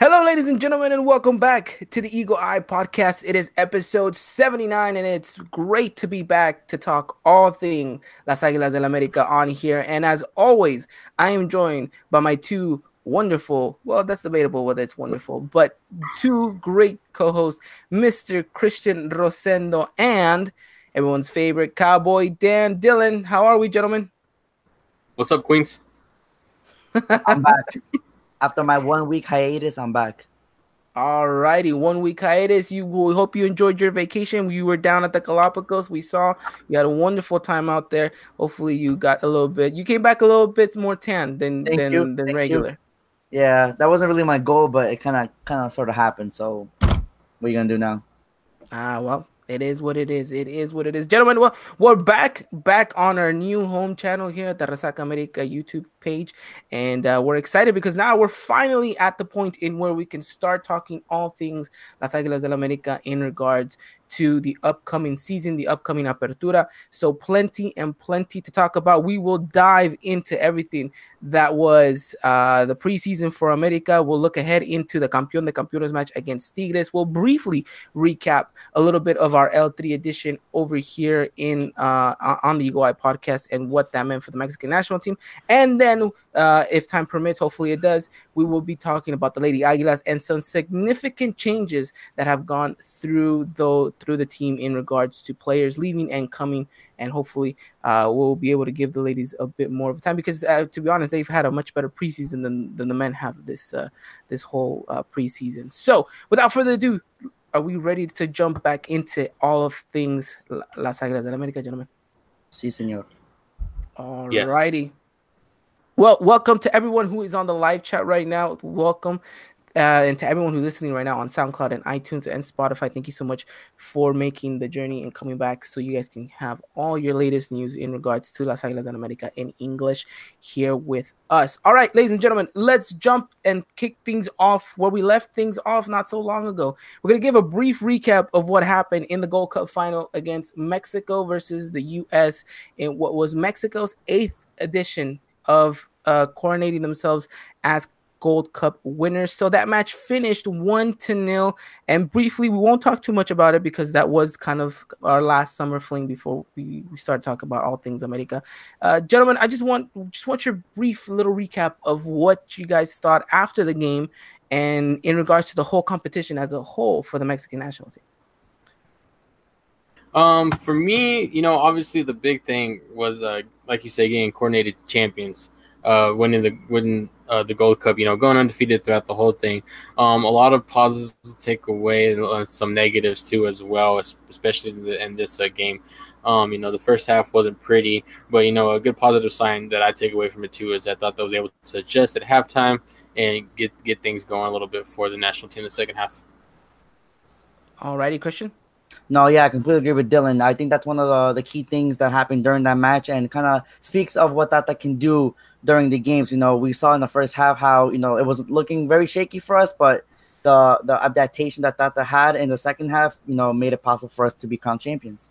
Hello, ladies and gentlemen, and welcome back to the Eagle Eye Podcast. It is episode 79, and it's great to be back to talk all thing Las Águilas del América on here. And as always, I am joined by my two wonderful, well, that's debatable whether it's wonderful, but two great co hosts, Mr. Christian Rosendo and everyone's favorite cowboy, Dan Dillon. How are we, gentlemen? What's up, Queens? I'm back. After my one week hiatus, I'm back. All righty, one week hiatus. You we hope you enjoyed your vacation. You were down at the Galapagos. We saw you had a wonderful time out there. Hopefully, you got a little bit. You came back a little bit more tan than Thank than, you. than Thank regular. you. Yeah, that wasn't really my goal, but it kind of, kind of, sort of happened. So, what are you gonna do now? Ah, well, it is what it is. It is what it is, gentlemen. Well, we're back, back on our new home channel here at the Resaca America YouTube page, and uh, we're excited because now we're finally at the point in where we can start talking all things Las Águilas del la América in regards to the upcoming season, the upcoming apertura. So plenty and plenty to talk about. We will dive into everything that was uh, the preseason for America. We'll look ahead into the Campeón de Campeones match against Tigres. We'll briefly recap a little bit of our El Tri edition over here in uh, on the Eagle Eye podcast and what that meant for the Mexican national team. And then, uh, if time permits, hopefully it does, we will be talking about the Lady Aguilas and some significant changes that have gone through the through the team in regards to players leaving and coming. And hopefully, uh, we'll be able to give the ladies a bit more of a time because, uh, to be honest, they've had a much better preseason than, than the men have this uh, this whole uh, preseason. So, without further ado, are we ready to jump back into all of things La- Las Águilas del América, gentlemen? Si, senor. All Yes. righty. Well, welcome to everyone who is on the live chat right now. Welcome. Uh, and to everyone who's listening right now on SoundCloud and iTunes and Spotify, thank you so much for making the journey and coming back so you guys can have all your latest news in regards to Las Águilas de América in English here with us. All right, ladies and gentlemen, let's jump and kick things off where we left things off not so long ago. We're going to give a brief recap of what happened in the Gold Cup final against Mexico versus the U.S. in what was Mexico's eighth edition of uh, coronating themselves as Gold Cup winners. So that match finished one to nil. And briefly, we won't talk too much about it because that was kind of our last summer fling before we, we start talking about all things America. Uh, gentlemen, I just want just want your brief little recap of what you guys thought after the game and in regards to the whole competition as a whole for the Mexican national team. Um, for me, you know, obviously the big thing was, uh, like you say, getting coordinated champions, uh, winning the winning uh, the Gold Cup. You know, going undefeated throughout the whole thing. Um, a lot of positives to take away, uh, some negatives too as well, especially in, the, in this uh, game. Um, you know, the first half wasn't pretty, but you know, a good positive sign that I take away from it too is I thought that I was able to adjust at halftime and get get things going a little bit for the national team in the second half. Alrighty, Christian. No, yeah, I completely agree with Dylan. I think that's one of the, the key things that happened during that match and kind of speaks of what Tata can do during the games. You know, we saw in the first half how, you know, it was looking very shaky for us, but the the adaptation that Tata had in the second half, you know, made it possible for us to be crowned champions.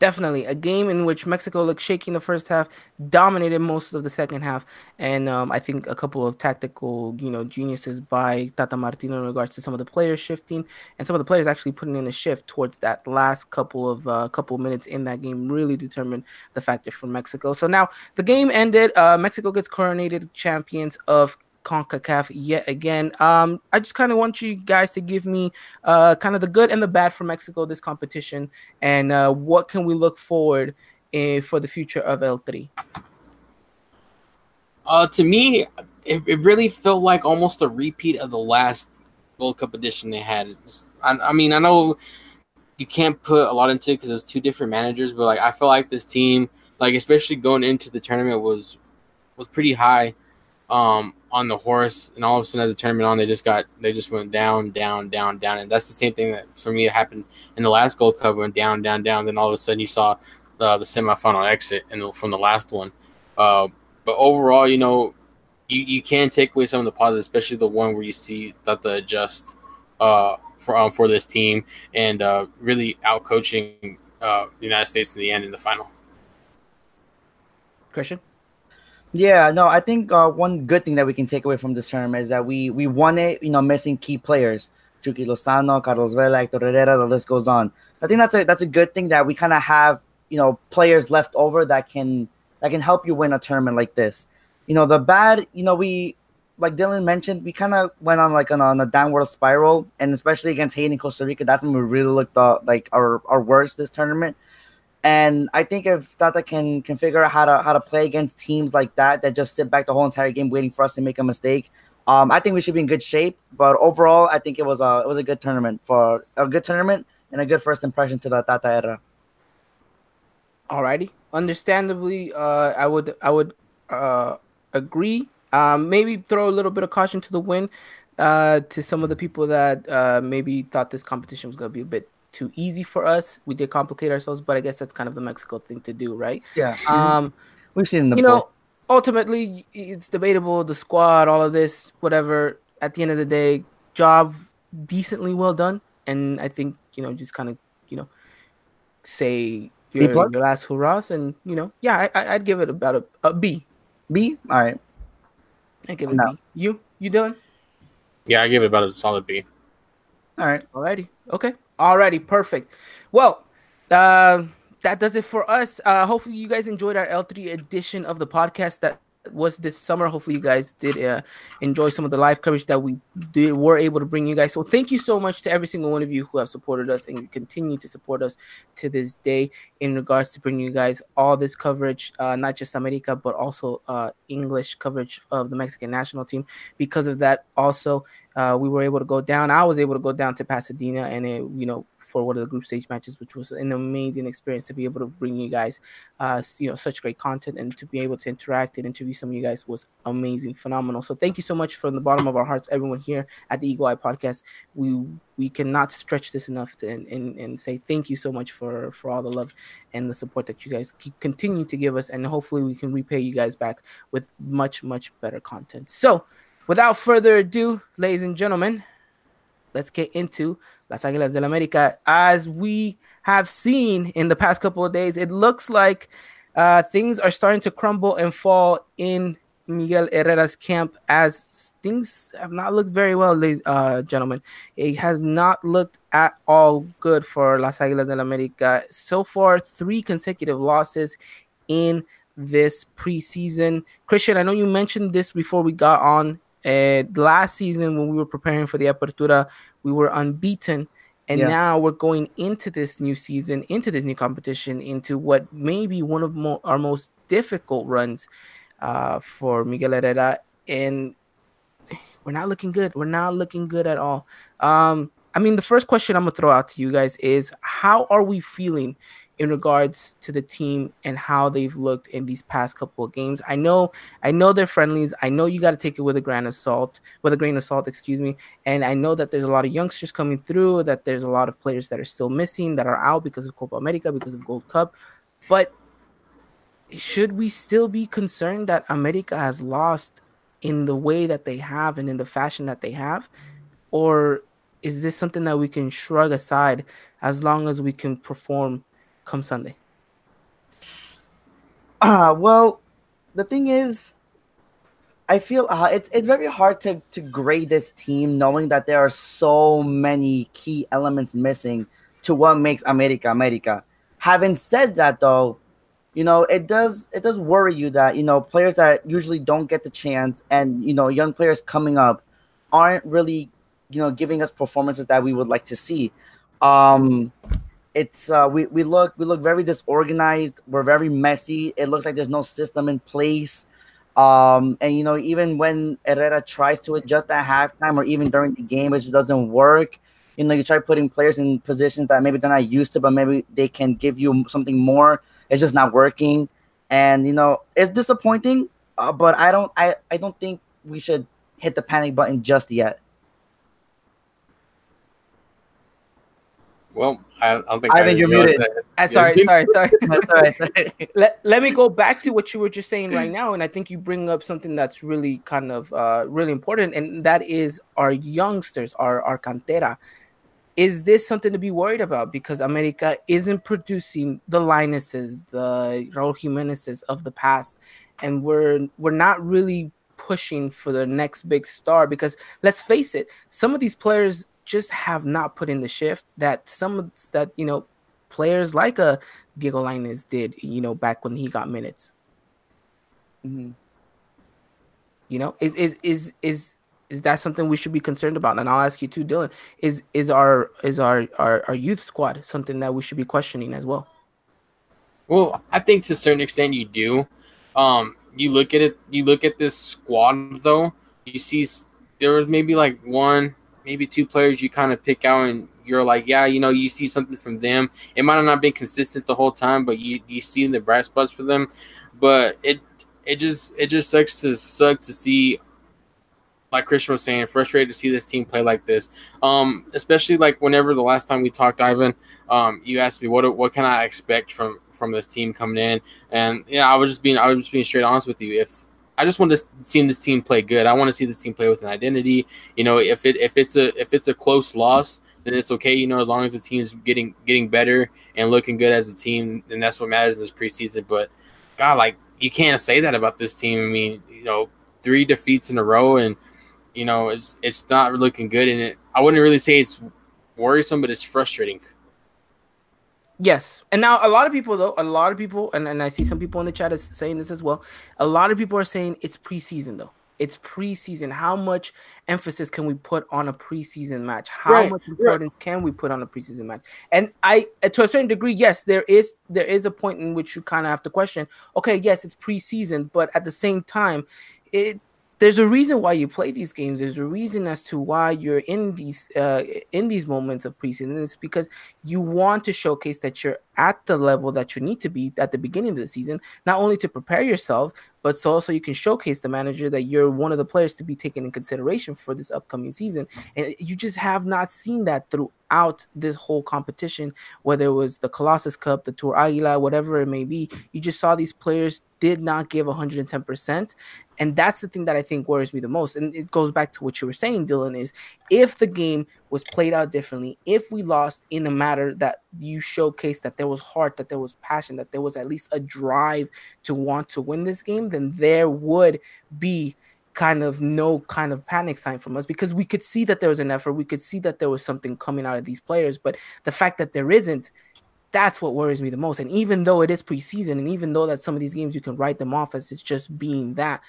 Definitely a game in which Mexico looked shaky in the first half, dominated most of the second half, and um, I think a couple of tactical, you know, geniuses by Tata Martino in regards to some of the players shifting and some of the players actually putting in a shift towards that last couple of uh, couple minutes in that game really determined the factor for Mexico. So now the game ended. Uh, Mexico gets coronated champions of CONCACAF yet again. Um, I just kind of want you guys to give me uh, kind of the good and the bad for Mexico this competition, and uh, what can we look forward uh, for the future of El Tri. Uh, to me, it, it really felt like almost a repeat of the last World Cup edition they had. I, I mean, I know you can't put a lot into it because it was two different managers, but like I feel like this team, like especially going into the tournament, was was pretty high um, on the horse, and all of a sudden as the tournament on, they just got they just went down, down, down, down, and that's the same thing that for me happened in the last Gold Cup, went down, down, down. Then all of a sudden you saw the the semifinal exit and from the last one. Uh, but overall, you know, you, you can take away some of the positives, especially the one where you see that the adjust uh, for um, for this team and uh, really out coaching uh, the United States in the end in the final. Christian? Yeah, no, I think uh, one good thing that we can take away from this term is that we we won it, you know, missing key players. Chucky Lozano, Carlos Vela, Hector Herrera, the list goes on. I think that's a that's a good thing that we kind of have, you know, players left over that can that can help you win a tournament like this. You know, the bad, you know, we like Dylan mentioned, we kind of went on like on, on, a downward spiral, and especially against Haiti and Costa Rica, that's when we really looked uh, like our our worst this tournament. And I think if Tata can can figure out how to how to play against teams like that that just sit back the whole entire game waiting for us to make a mistake, um, I think we should be in good shape. But overall, I think it was a it was a good tournament for a good tournament and a good first impression to the Tata era. Alrighty, understandably, uh, I would I would uh, agree. Um, maybe throw a little bit of caution to the wind uh, to some of the people that uh, maybe thought this competition was going to be a bit too easy for us. We did complicate ourselves, but I guess that's kind of the Mexico thing to do, right? Yeah. Um, we've seen the you know, ultimately it's debatable. The squad, all of this, whatever. At the end of the day, job decently well done, and I think you know just kind of you know say your, your last hurrahs, and you know yeah, I, would give it about a, a B. B. All right. I give it no. a B. You you done? Yeah, I give it about a solid B. All right. Alrighty. Okay. Alrighty. Perfect. Well, uh, that does it for us. Uh, hopefully, you guys enjoyed our El Tri edition of the podcast. That was this summer. Hopefully, you guys did uh, enjoy some of the live coverage that we did were able to bring you guys. So, thank you so much to every single one of you who have supported us and continue to support us to this day in regards to bringing you guys all this coverage, uh, not just America but also uh, English coverage of the Mexican national team. Because of that, also uh, we were able to go down. I was able to go down to Pasadena, and it, you know, for one of the group stage matches, which was an amazing experience to be able to bring you guys, uh, you know, such great content and to be able to interact and interview some of you guys was amazing, phenomenal. So thank you so much from the bottom of our hearts, everyone here at the Eagle Eye Podcast. We we cannot stretch this enough to and, and, and say thank you so much for for all the love and the support that you guys continue to give us, and hopefully we can repay you guys back with much much better content. So. Without further ado, ladies and gentlemen, let's get into Las Águilas del América. As we have seen in the past couple of days, it looks like uh, things are starting to crumble and fall in Miguel Herrera's camp as things have not looked very well, ladies, uh, gentlemen. It has not looked at all good for Las Águilas del América. So far, three consecutive losses in this preseason. Christian, I know you mentioned this before we got on uh, last season, when we were preparing for the Apertura, we were unbeaten. And yeah. now we're going into this new season, into this new competition, into what may be one of mo- our most difficult runs uh, for Miguel Herrera. And we're not looking good. We're not looking good at all. Um, I mean, the first question I'm going to throw out to you guys is how are we feeling in regards to the team and how they've looked in these past couple of games. I know, I know they're friendlies. I know you got to take it with a grain of salt, with a grain of salt, excuse me. And I know that there's a lot of youngsters coming through, that there's a lot of players that are still missing, that are out because of Copa America, because of Gold Cup. But should we still be concerned that America has lost in the way that they have and in the fashion that they have? Or is this something that we can shrug aside as long as we can perform come Sunday? Uh, well, the thing is, I feel uh, it's it's very hard to to grade this team knowing that there are so many key elements missing to what makes America America. Having said that, though, you know it does it does worry you that you know players that usually don't get the chance and you know young players coming up aren't really you know giving us performances that we would like to see. Um, it's uh, we, we look we look very disorganized. We're very messy. It looks like there's no system in place. Um and you know even when herrera tries to adjust at halftime or even during the game it just doesn't work. You know you try putting players in positions that maybe they're not used to but maybe they can give you something more. It's just not working. And you know it's disappointing uh, but i don't i i don't think we should hit the panic button just yet Well, I don't think Ivan, I think you're muted. Uh, sorry, sorry, sorry, sorry, sorry. let, let me go back to what you were just saying right now, and I think you bring up something that's really kind of uh, really important, and that is our youngsters, our our cantera. Is this something to be worried about? Because America isn't producing the Lainezes, the Raul Jimenezes of the past, and we're we're not really pushing for the next big star because let's face it, some of these players just have not put in the shift that some that you know players like a uh, Diego Lainez did, you know, back when he got minutes. Mm-hmm. You know, is is is is is that something we should be concerned about? And I'll ask you too, Dylan. Is is our is our our, our youth squad something that we should be questioning as well? Well, I think to a certain extent you do. Um, you look at it. You look at this squad though. You see there was maybe like one, maybe two players you kind of pick out, and you're like, yeah, you know, you see something from them. It might have not been consistent the whole time, but you you see the bright spots for them. But it it just it just sucks to suck to see like Christian was saying, frustrated to see this team play like this. Um, especially like whenever the last time we talked, Ivan, um, you asked me what what can I expect from from this team coming in, and yeah, I was just being I was just being straight honest with you. If I just want to see this team play good, I want to see this team play with an identity. You know, if it if it's a if it's a close loss, then it's okay. You know, as long as the team is getting getting better and looking good as a team, then that's what matters in this preseason. But God, like you can't say that about this team. I mean, you know, three defeats in a row and you know, it's it's not looking good, and it. I wouldn't really say it's worrisome, but it's frustrating. Yes, and now a lot of people though, a lot of people, and, and I see some people in the chat is saying this as well. A lot of people are saying it's preseason though. It's preseason. How much emphasis can we put on a preseason match? How right, much important right. can we put on a preseason match? And I, uh, to a certain degree, yes, there is there is a point in which you kind of have to question. Okay, yes, it's preseason, but at the same time, it there's a reason why you play these games. There's a reason as to why you're in these uh, in these moments of preseason. It's because you want to showcase that you're at the level that you need to be at the beginning of the season, not only to prepare yourself, but so also you can showcase the manager that you're one of the players to be taken in consideration for this upcoming season. And you just have not seen that throughout this whole competition, whether it was the Colossus Cup, the Tour Aguila, whatever it may be. You just saw these players did not give 110%. And that's the thing that I think worries me the most. And it goes back to what you were saying, Dylan, is if the game was played out differently, if we lost in a matter that you showcased that there was heart, that there was passion, that there was at least a drive to want to win this game, then there would be kind of no kind of panic sign from us because we could see that there was an effort, we could see that there was something coming out of these players, but the fact that there isn't, that's what worries me the most. And even though it is preseason, and even though that some of these games you can write them off as it's just being that,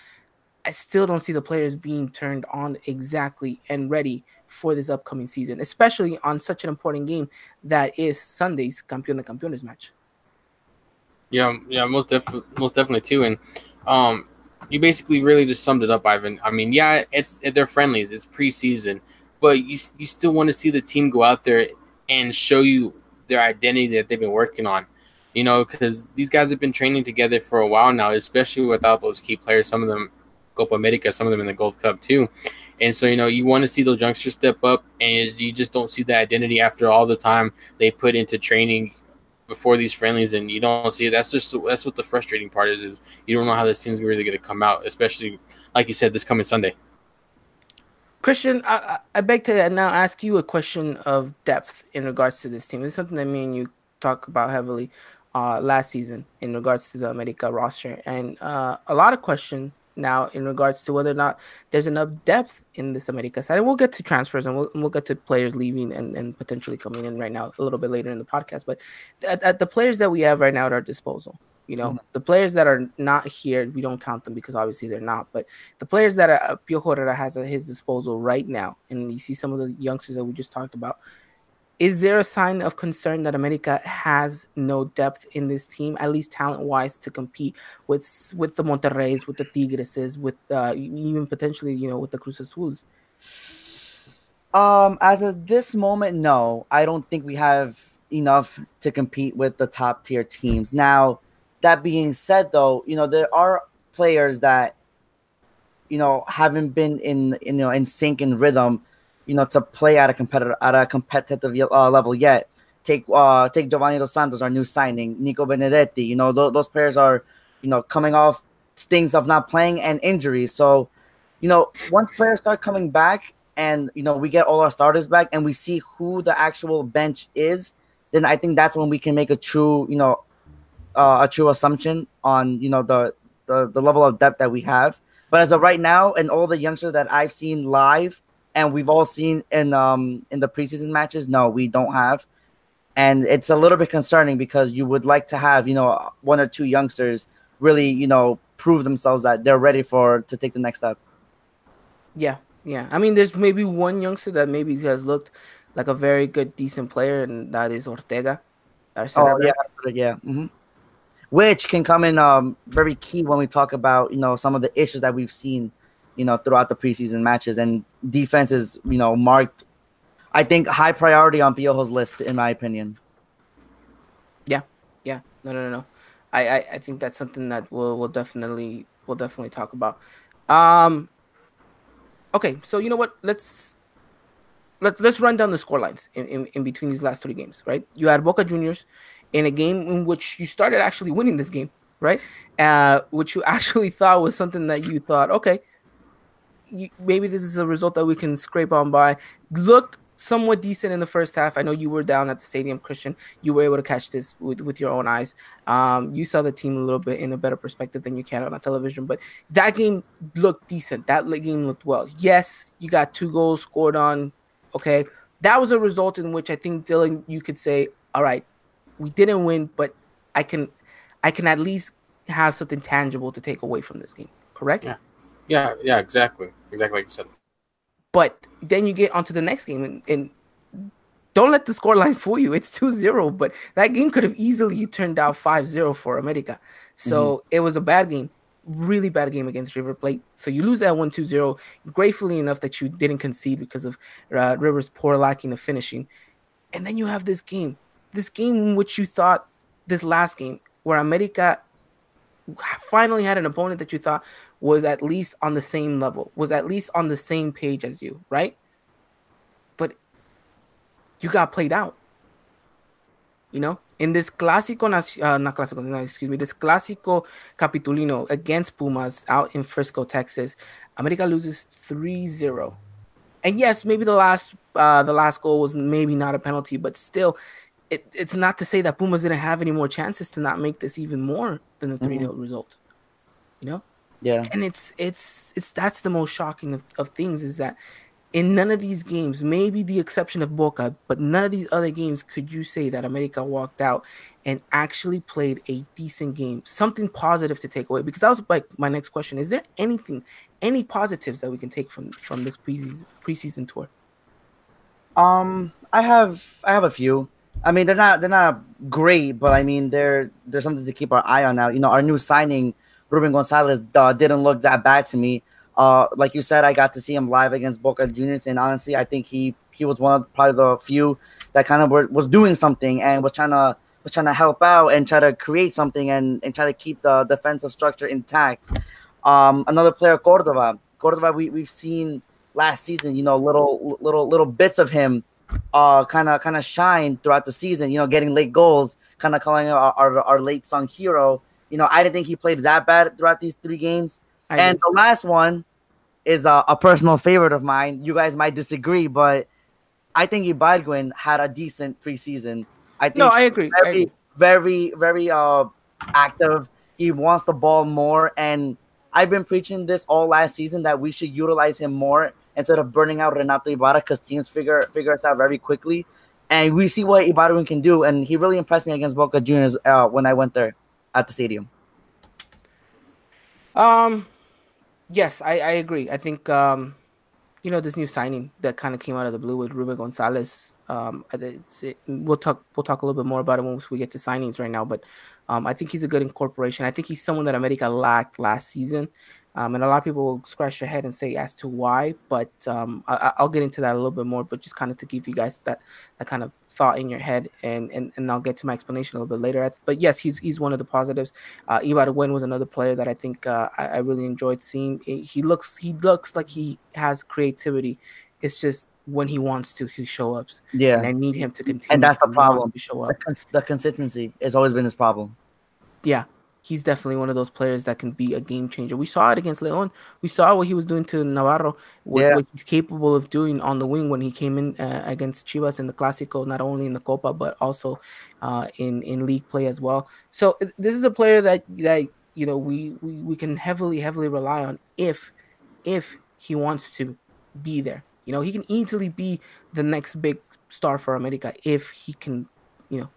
I still don't see the players being turned on exactly and ready for this upcoming season, especially on such an important game that is Sunday's Campeón de Campeones match. Yeah, yeah, most most definitely too. And um, you basically really just summed it up, Ivan. I mean, yeah, it's they're friendlies, it's preseason, but you you still want to see the team go out there and show you their identity that they've been working on. You know, because these guys have been training together for a while now, especially without those key players. Some of them Copa America, some of them in the Gold Cup too. And so, you know, you want to see those youngsters step up, and you just don't see the identity after all the time they put into training before these friendlies, and you don't see it. That's just that's what the frustrating part is. Is you don't know how this team's really going to come out, especially like you said, this coming Sunday. Christian, I, I beg to now ask you a question of depth in regards to this team. It's something that me and you talk about heavily uh, last season in regards to the America roster, and uh, a lot of question now in regards to whether or not there's enough depth in this America side. And we'll get to transfers and we'll, we'll get to players leaving and, and potentially coming in right now a little bit later in the podcast. But at, at the players that we have right now at our disposal, you know, mm-hmm. the players that are not here, we don't count them because obviously they're not. But the players that are, Piojo Herrera has at his disposal right now, and you see some of the youngsters that we just talked about, is there a sign of concern that America has no depth in this team, at least talent wise, to compete with with the Monterreys, with the Tigreses, with uh, even potentially, you know, with the Cruz Azuls? Um, as of this moment, no, I don't think we have enough to compete with the top tier teams. Now, that being said, though, you know there are players that you know haven't been in, you know in sync and rhythm you know, to play at a competitor at a competitive uh, level yet. Take uh take Giovanni Dos Santos, our new signing, Nico Benedetti. You know, th- those players are, you know, coming off stings of not playing and injuries. So, you know, once players start coming back and you know we get all our starters back and we see who the actual bench is, then I think that's when we can make a true, you know, uh, a true assumption on you know the the, the level of depth that we have. But as of right now, and all the youngsters that I've seen live, and we've all seen in um in the preseason matches, no, we don't have. And it's a little bit concerning because you would like to have, you know, one or two youngsters really, you know, prove themselves that they're ready for to take the next step. Yeah, yeah. I mean, there's maybe one youngster that maybe has looked like a very good, decent player, and that is Ortega. Oh yeah, yeah. Mm-hmm. Which can come in um, very key when we talk about you know some of the issues that we've seen, you know, throughout the preseason matches and defense is you know marked. I think high priority on Piojo's list, in my opinion. Yeah, yeah. No, no, no, no. I, I, I think that's something that we'll, we'll definitely we'll definitely talk about. Um, okay, so you know what? Let's let's let's run down the score lines in, in, in between these last three games, right? You had Boca Juniors in a game in which you started actually winning this game, right? Uh, which you actually thought was something that you thought, okay, you, maybe this is a result that we can scrape on by. Looked somewhat decent in the first half. I know you were down at the stadium, Christian. You were able to catch this with, with your own eyes. Um, you saw the team a little bit in a better perspective than you can on a television, but that game looked decent. That game looked well. Yes, you got two goals scored on. Okay, that was a result in which I think Dylan, you could say, all right, we didn't win, but I can, I can at least have something tangible to take away from this game. Correct? Yeah, yeah, yeah. Exactly, exactly like you said. But then you get onto the next game and, and don't let the scoreline fool you. It's 2-0, but that game could have easily turned out 5-0 for America. So mm-hmm. it was a bad game. Really bad game against River Plate. So you lose that 1 2 0. Gratefully enough that you didn't concede because of uh, River's poor lacking of finishing. And then you have this game. This game in which you thought this last game, where America finally had an opponent that you thought was at least on the same level, was at least on the same page as you, right? But you got played out. You know, in this clásico, uh, not clásico, no, excuse me, this clásico capitulino against Pumas out in Frisco, Texas, America loses 3-0. And yes, maybe the last uh, the last goal was maybe not a penalty, but still, it, it's not to say that Pumas didn't have any more chances to not make this even more than the 3 0 mm-hmm. result. You know? Yeah. And it's it's it's that's the most shocking of, of things is that in none of these games, maybe the exception of Boca, but none of these other games could you say that America walked out and actually played a decent game, something positive to take away. Because that was like my next question: Is there anything, any positives that we can take from from this preseason preseason tour? Um, I have I have a few. I mean, they're not they're not great, but I mean, they're there's something to keep our eye on now. You know, our new signing, Ruben Gonzalez, uh, didn't look that bad to me. Uh, like you said, I got to see him live against Boca Juniors, and honestly, I think he he was one of probably the few that kind of were, was doing something and was trying to was trying to help out and try to create something and, and try to keep the defensive structure intact. Um, another player, Cordova. Cordova, we we've seen last season, you know, little little little bits of him uh kind of kind of shine throughout the season. You know, getting late goals, kind of calling our, our, our late song hero. You know, I didn't think he played that bad throughout these three games. I and the last one is a, a, personal favorite of mine. You guys might disagree, but I think Ibargüen had a decent preseason. I think no, I agree. Very, I agree. very, very uh active. He wants the ball more, and I've been preaching this all last season that we should utilize him more instead of burning out Renato Ibarra because teams figure figure us out very quickly. And we see what Ibarra can do, and he really impressed me against Boca Juniors uh, when I went there at the stadium. Um, yes, I, I agree. I think um, you know this new signing that kind of came out of the blue with Ruben Gonzalez. Um, it, we'll talk we'll talk a little bit more about it once we get to signings right now. But um, I think he's a good incorporation. I think he's someone that America lacked last season. Um, and a lot of people will scratch their head and say as to why, but um, I, will get into that a little bit more. But just kind of to give you guys that that kind of thought in your head, and and, and I'll get to my explanation a little bit later. But yes, he's he's one of the positives. Uh, Ibargüen was another player that I think uh, I, I, really enjoyed seeing. He looks he looks like he has creativity. It's just when he wants to, he show up. Yeah, and I need him to continue. And that's the problem. To show up. The, cons- the consistency has always been his problem. Yeah, he's definitely one of those players that can be a game changer. We saw it against Leon. We saw what he was doing to Navarro, what, yeah. what he's capable of doing on the wing when he came in uh, against Chivas in the Clásico, not only in the Copa but also uh, in in league play as well. So this is a player that that you know we, we we can heavily heavily rely on if if he wants to be there. You know, he can easily be the next big star for America if he can, you know,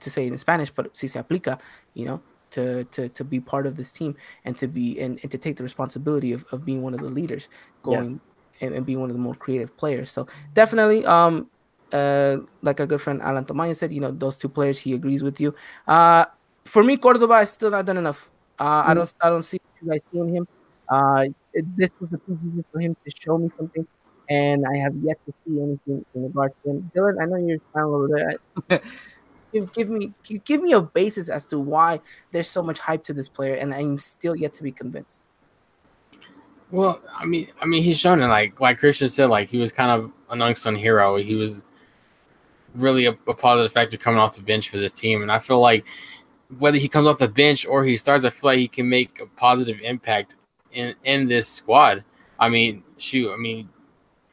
to say it in Spanish, but si se aplica, you know, to to to be part of this team and to be and, and to take the responsibility of, of being one of the leaders going yeah. and, and being one of the more creative players. So definitely um uh like our good friend Alan Tomaya said, you know, those two players he agrees with you. Uh for me, Cordova is still not done enough. Uh, mm-hmm. I don't I don't see you guys seeing him. Uh, it, this was a preseason for him to show me something, and I have yet to see anything in regards to him. Dylan, I know you're smiling over there. give, give me give me a basis as to why there's so much hype to this player, and I'm still yet to be convinced. Well, I mean, I mean, he's shown it like like Christian said, like he was kind of an unsung hero. He was really a, a positive factor coming off the bench for this team, and I feel like whether he comes off the bench or he starts, I feel like he can make a positive impact in in this squad. I mean, shoot, I mean,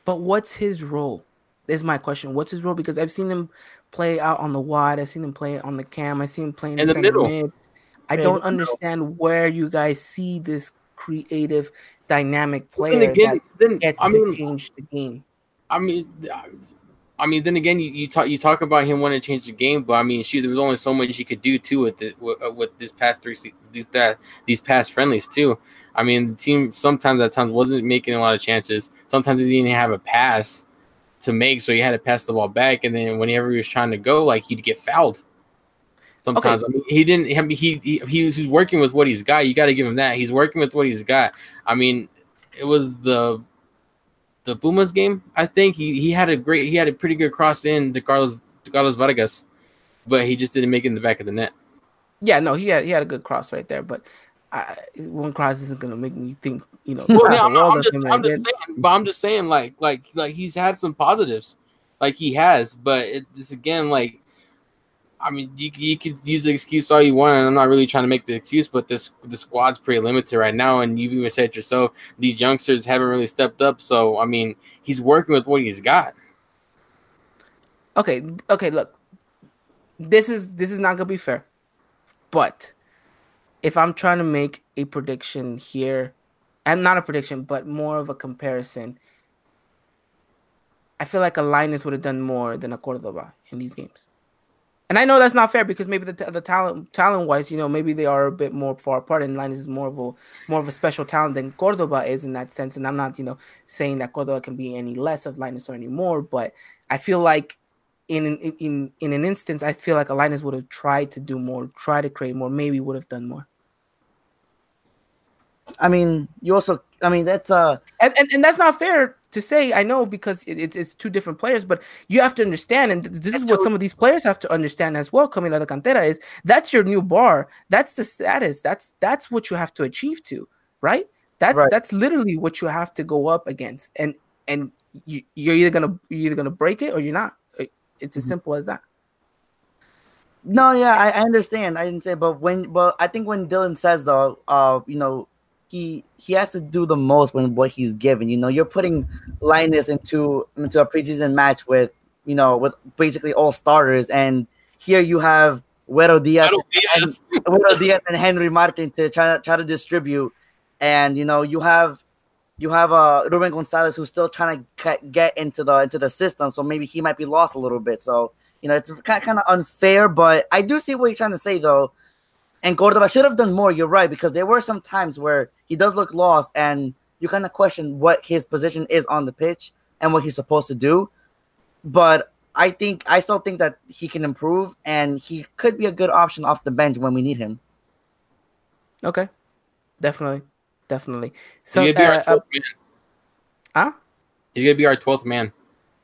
but what's his role? Is my question. What's his role? Because I've seen him play out on the wide. I've seen him play on the cam. I've seen him play in, in the middle. Mid. I don't understand where you guys see this creative, dynamic player again, that then, gets I mean, to change the game. I mean, I mean, then again, you, you talk you talk about him wanting to change the game, but I mean, shoot, there was only so much he could do too with the, with, uh, with this past three these that these past friendlies too. I mean, the team sometimes at times wasn't making a lot of chances. Sometimes he didn't have a pass to make, so he had to pass the ball back. And then whenever he was trying to go, like he'd get fouled. Sometimes okay. I mean, he didn't. I mean, he, he he's working with what he's got. You got to give him that. He's working with what he's got. I mean, it was the the Pumas game. I think he, he had a great. He had a pretty good cross in to Carlos to Carlos Vargas, but he just didn't make it in the back of the net. Yeah, no, he had he had a good cross right there, but I, one cross isn't gonna make me think, you know. Well, yeah, I'm, I'm, just, I'm just saying, but I'm just saying, like, like, like he's had some positives, like he has, but it's again, like, I mean, you, you could use the excuse all you want, and I'm not really trying to make the excuse, but this the squad's pretty limited right now, and you've even said yourself, these youngsters haven't really stepped up. So, I mean, he's working with what he's got. Okay, okay, look, this is this is not gonna be fair, but if I'm trying to make a prediction here, and not a prediction, but more of a comparison, I feel like a Lainez would have done more than a Cordova in these games. And I know that's not fair because maybe the, the talent talent wise, you know, maybe they are a bit more far apart. And Lainez is more of a more of a special talent than Cordova is in that sense. And I'm not, you know, saying that Cordova can be any less of Lainez or any more, but I feel like in in in, an instance, I feel like Lainez would have tried to do more, try to create more, maybe would have done more. I mean, you also, I mean, that's uh, and, and, and that's not fair to say. I know because it, it's it's two different players, but you have to understand, and this is what some of these players have to understand as well. Coming out of the cantera is that's your new bar. That's the status. That's that's what you have to achieve to, right? That's right. that's literally what you have to go up against, and and you, you're either gonna you're either gonna break it or you're not. It's as mm-hmm. simple as that. No, yeah, I, I, understand. I didn't say, but when, but I think when Dylan says though, uh, you know, he he has to do the most when what he's given. You know, you're putting Lainez into into a preseason match with you know with basically all starters, and here you have Güero Diaz, Diaz. And, Güero Diaz and Henry Martin to try try to distribute, and you know you have you have uh Ruben Gonzalez who's still trying to get into the into the system, so maybe he might be lost a little bit. So you know it's kind of unfair, but I do see what you're trying to say though. And Cordova should have done more. You're right because there were some times where he does look lost, and you kind of question what his position is on the pitch and what he's supposed to do. But I think I still think that he can improve, and he could be a good option off the bench when we need him. Okay, definitely, definitely. So, he's gonna be uh, our 12th uh, man. Huh? He's gonna be our twelfth man.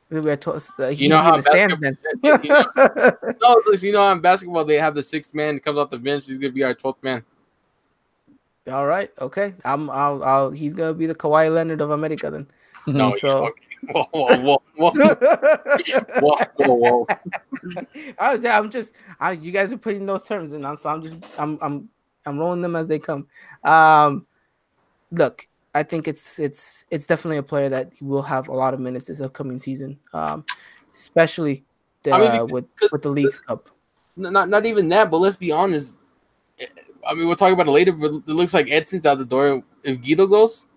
Uh, you know how basketball, you know, no, you know how in basketball they have the sixth man comes off the bench. He's gonna be our twelfth man. All right, okay. I'm. I'll. I'll he's gonna be the Kawhi Leonard of America then. No, so. Whoa, whoa, whoa, whoa, whoa, whoa. I'm just. I, you guys are putting those terms in, so I'm just. I'm. I'm. I'm rolling them as they come. Um, look, I think it's it's it's definitely a player that will have a lot of minutes this upcoming season, um, especially the, I mean, with with the Leagues Cup. Not not even that, but let's be honest. I mean, we'll talk about it later, but it looks like Edson's out the door. If Guido goes,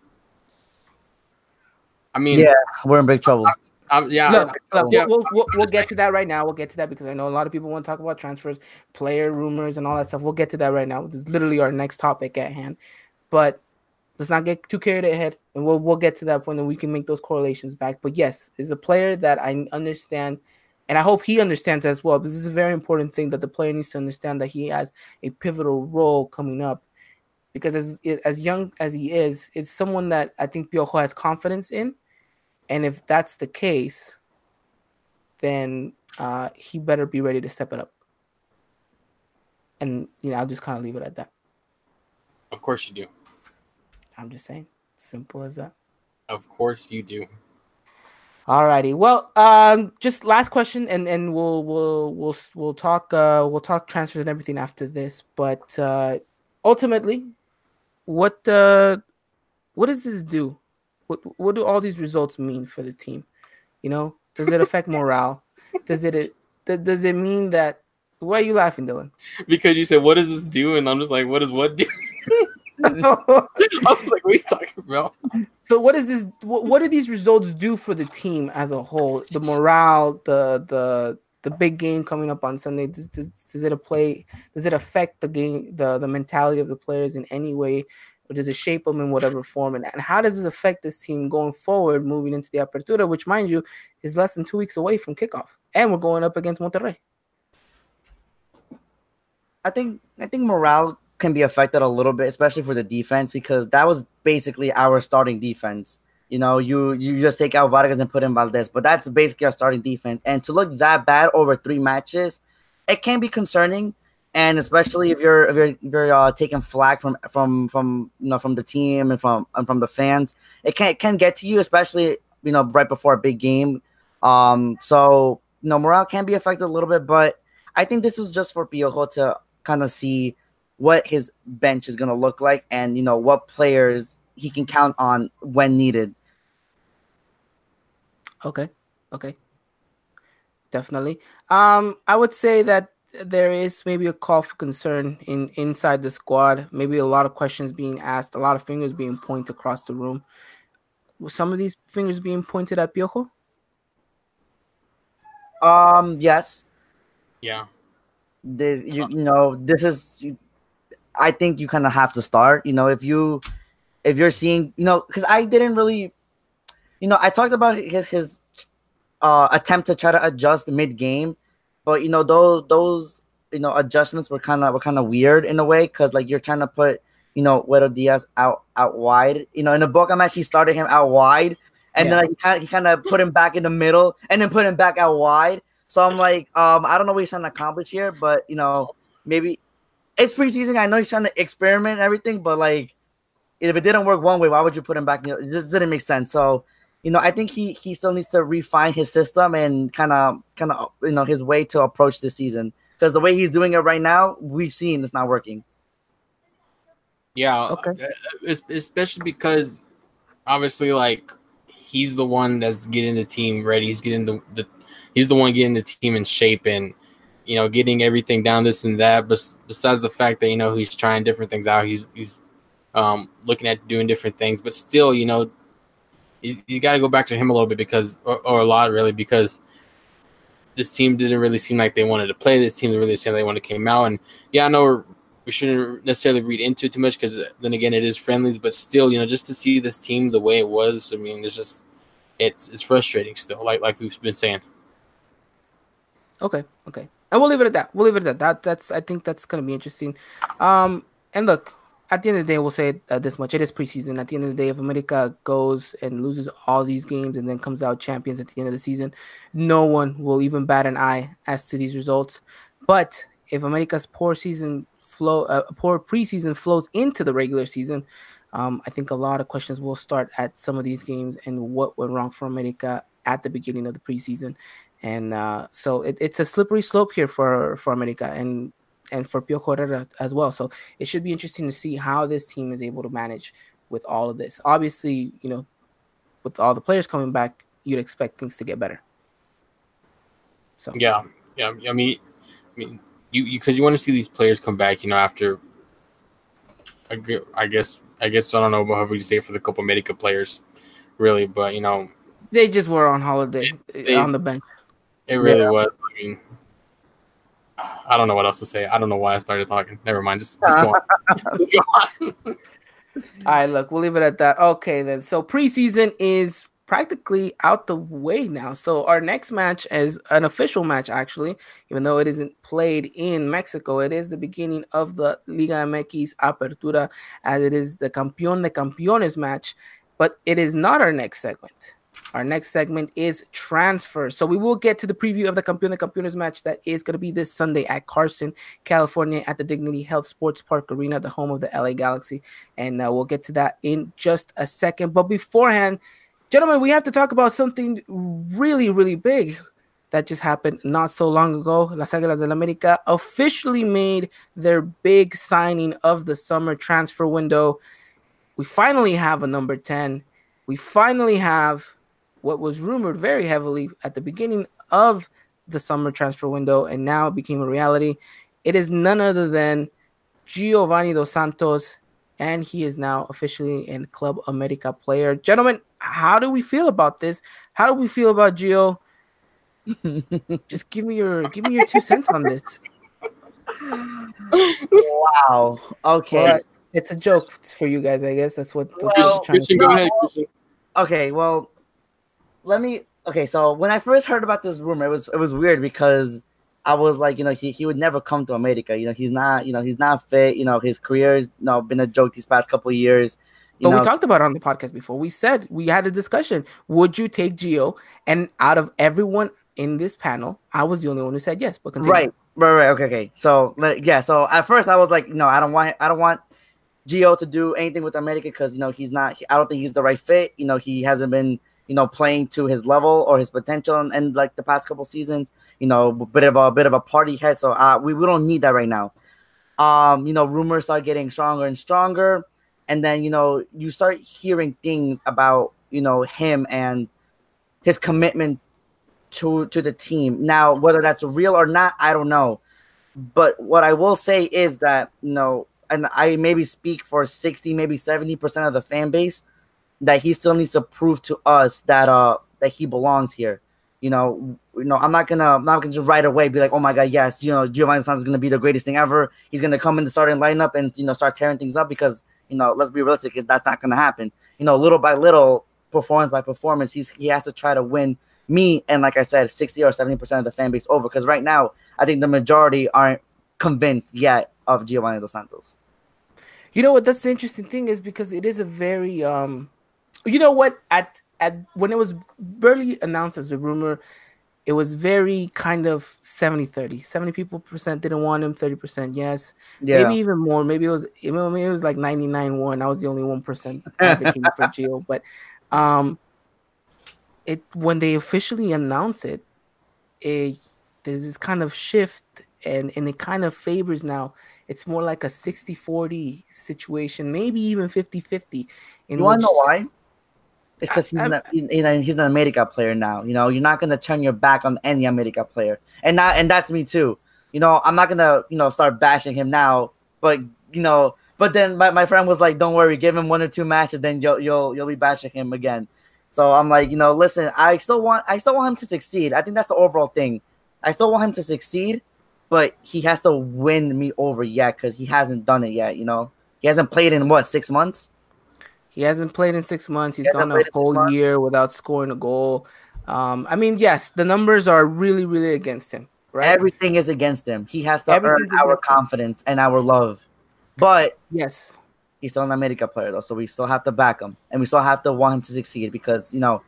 I mean, Yeah, we're in big trouble. I'm, yeah, Look, look, yeah. we'll, we'll, we'll get to that right now. We'll get to that because I know a lot of people want to talk about transfers, player rumors, and all that stuff. We'll get to that right now. This is literally our next topic at hand. But let's not get too carried ahead, and we'll we'll get to that point, and we can make those correlations back. But yes, is a player that I understand, and I hope he understands as well. This is a very important thing that the player needs to understand that he has a pivotal role coming up. Because as as young as he is, it's someone that I think Piojo has confidence in, and if that's the case, then uh, he better be ready to step it up. And you know, I'll just kind of leave it at that. of course you do. I'm just saying, simple as that. Of course you do. All righty. Well, um, just last question, and and we'll we'll we'll we'll talk uh we'll talk transfers and everything after this. But uh, ultimately, what uh what does this do? What what do all these results mean for the team? You know, does it affect morale? Does it th- does it mean that? Why are you laughing, Dylan? Because you said, "What does this do?" and I'm just like, "What does what do?" I was like, "What are you talking about?" So what is this? What, what do these results do for the team as a whole? The morale, the the the big game coming up on Sunday. Does, does, does it a play? Does it affect the game, the the mentality of the players in any way, or does it shape them in whatever form? And, and how does this affect this team going forward, moving into the Apertura, which, mind you, is less than two weeks away from kickoff, and we're going up against Monterrey. I think I think morale can be affected a little bit, especially for the defense, because that was basically our starting defense. You know, you you just take out Vargas and put in Valdez, but that's basically our starting defense. And to look that bad over three matches, it can be concerning. And especially if you're if you're, if you're uh, taking flack from from from you know from the team and from and from the fans, it can it can get to you, especially you know right before a big game. Um, so you know morale can be affected a little bit, but I think this is just for Piojo to kind of see what his bench is going to look like and you know what players he can count on when needed. Okay. Okay. Definitely. Um, I would say that there is maybe a call for concern in inside the squad. Maybe a lot of questions being asked, a lot of fingers being pointed across the room. Were some of these fingers being pointed at Piojo? Um, yes, Yeah, the, you, you know this is. I think you kind of have to start. You know, if you if you're seeing, you know, because I didn't really, you know, I talked about his his uh attempt to try to adjust mid game, but you know those those you know adjustments were kind of were kind of weird in a way because like you're trying to put you know Wedo Diaz out out wide. You know, in the book I'm actually starting him out wide, and Yeah. then like, he kind of, he kind of put him back in the middle, and then put him back out wide. So I'm like, um, I don't know what he's trying to accomplish here, but you know, maybe it's preseason. I know he's trying to experiment and everything, but like, if it didn't work one way, why would you put him back? You know, it just didn't make sense. So, you know, I think he he still needs to refine his system and kind of kind of you know his way to approach this season because the way he's doing it right now, we've seen it's not working. yeah. Okay. uh, especially because obviously, like he's the one that's getting the team ready. He's getting the, the he's the one getting the team in shape and you know getting everything down this and that. But besides the fact that you know he's trying different things out, he's he's um, looking at doing different things. But still, you know, you, you got to go back to him a little bit because, or, or a lot really, because this team didn't really seem like they wanted to play. This team didn't really seem like they wanted to came out. And yeah, I know we shouldn't necessarily read into it too much because then again, it is friendlies. But still, you know, just to see this team the way it was, I mean, it's just it's it's frustrating still. Like like we've been saying. Okay, okay. And we'll leave it at that. We'll leave it at that. That that's I think that's gonna be interesting. Um and look, at the end of the day, we'll say uh, this much: it is preseason. At the end of the day, if America goes and loses all these games and then comes out champions at the end of the season, no one will even bat an eye as to these results. But if America's poor season flow, uh, poor preseason flows into the regular season, um, I think a lot of questions will start at some of these games and what went wrong for America at the beginning of the preseason and uh, so it, it's a slippery slope here for for America and and for Pio Herrera as well. So it should be interesting to see how this team is able to manage with all of this. Obviously, you know, with all the players coming back, you'd expect things to get better. So Yeah, yeah. I mean, I mean, you because you, want to see these players come back. You know, after I guess I guess I don't know would you say for the Copa America players, really, but you know They just were on holiday They- on the bench. It really Yeah. was. I mean, I don't know what else to say. I don't know why I started talking. Never mind. Just, just go on. Just go on. All right, look, we'll leave it at that. Okay, then. So preseason is practically out the way now. So our next match is an official match, actually, even though it isn't played in Mexico. It is the beginning of the Liga MX Apertura, as it is the Campeón de Campeones match. But it is not our next segment. Our next segment is transfer. So we will get to the preview of the de Campeones match that is going to be this Sunday at Carson, California, at the Dignity Health Sports Park Arena, the home of the LA Galaxy and uh, we'll get to that in just a second. But beforehand, gentlemen, we have to talk about something really, really big that just happened not so long ago. Las Águilas del América officially made their big signing of the summer transfer window. We finally have a number 10. We finally have what was rumored very heavily at the beginning of the summer transfer window, and now it became a reality. It is none other than Giovanni Dos Santos, and he is now officially a Club America player. Gentlemen, how do we feel about this? How do we feel about Gio? Just give me your give me your two cents on this. Wow. Okay. Well, it's a joke for you guys, I guess. That's what. What Well, trying Christian, do. go ahead. Christian. Okay. Well, let me. Okay. So when I first heard about this rumor, it was it was weird because I was like, you know, he, he would never come to America. You know, he's not. You know, he's not fit. You know, his career's you know been a joke these past couple of years. You But know, we talked about it on the podcast before. We said we had a discussion. Would you take Gio? And out of everyone in this panel, I was the only one who said yes. But continue. Right, right, right. Okay, okay. So yeah. So at first I was like, no, I don't want, I don't want Gio to do anything with America because you know he's not. I don't think he's the right fit. You know, he hasn't been, you know, playing to his level or his potential, and, and like the past couple seasons, you know, bit of a bit of a party head. So uh, we we don't need that right now. Um, you know, rumors start getting stronger and stronger, and then you know you start hearing things about you know him and his commitment to to the team. Now, whether that's real or not, I don't know. But what I will say is that you know, and I maybe speak for sixty, maybe seventy percent of the fan base, that he still needs to prove to us that uh that he belongs here. You know, you know, I'm not gonna, I'm not gonna just right away be like, oh my god, yes, you know, Giovanni Santos is gonna be the greatest thing ever. He's gonna come in the starting lineup and you know start tearing things up because you know, let's be realistic, is that's not gonna happen. You know, little by little, performance by performance, he's he has to try to win me and like I said, 60 or 70 percent of the fan base over. Because right now, I think the majority aren't convinced yet of Giovanni Dos Santos. You know what? That's the interesting thing is because it is a very um, you know what? At at when it was barely announced as a rumor, it was very kind of 70-30. 70 people percent didn't want him, 30 percent yes. Yeah, Maybe even more. Maybe it was maybe it was like 99-1. I was the only one percent advocating for Gio. But um it when they officially announce it, it there's this kind of shift and and it kind of favors now it's more like a 60-40 situation maybe even 50-50 you want to know why? It's because he's, not- he- he- he's an America player now. You know, you're not gonna turn your back on any America player, and not and that's me too. You know, I'm not gonna you know start bashing him now, but you know, but then my, my friend was like, "Don't worry, give him one or two matches, then you'll you'll you'll be bashing him again." So I'm like, you know, listen, I still want I still want him to succeed. I think that's the overall thing. I still want him to succeed, but he has to win me over yet because he hasn't done it yet. You know, he hasn't played in what six months. He hasn't played in six months. He's He gone a played in six whole year without scoring a goal. Um, I mean, yes, the numbers are really, really against him, right? Everything is against him. He has to earn our against him. confidence and our love. But yes. he's still an America player though, so we still have to back him and we still have to want him to succeed because you know,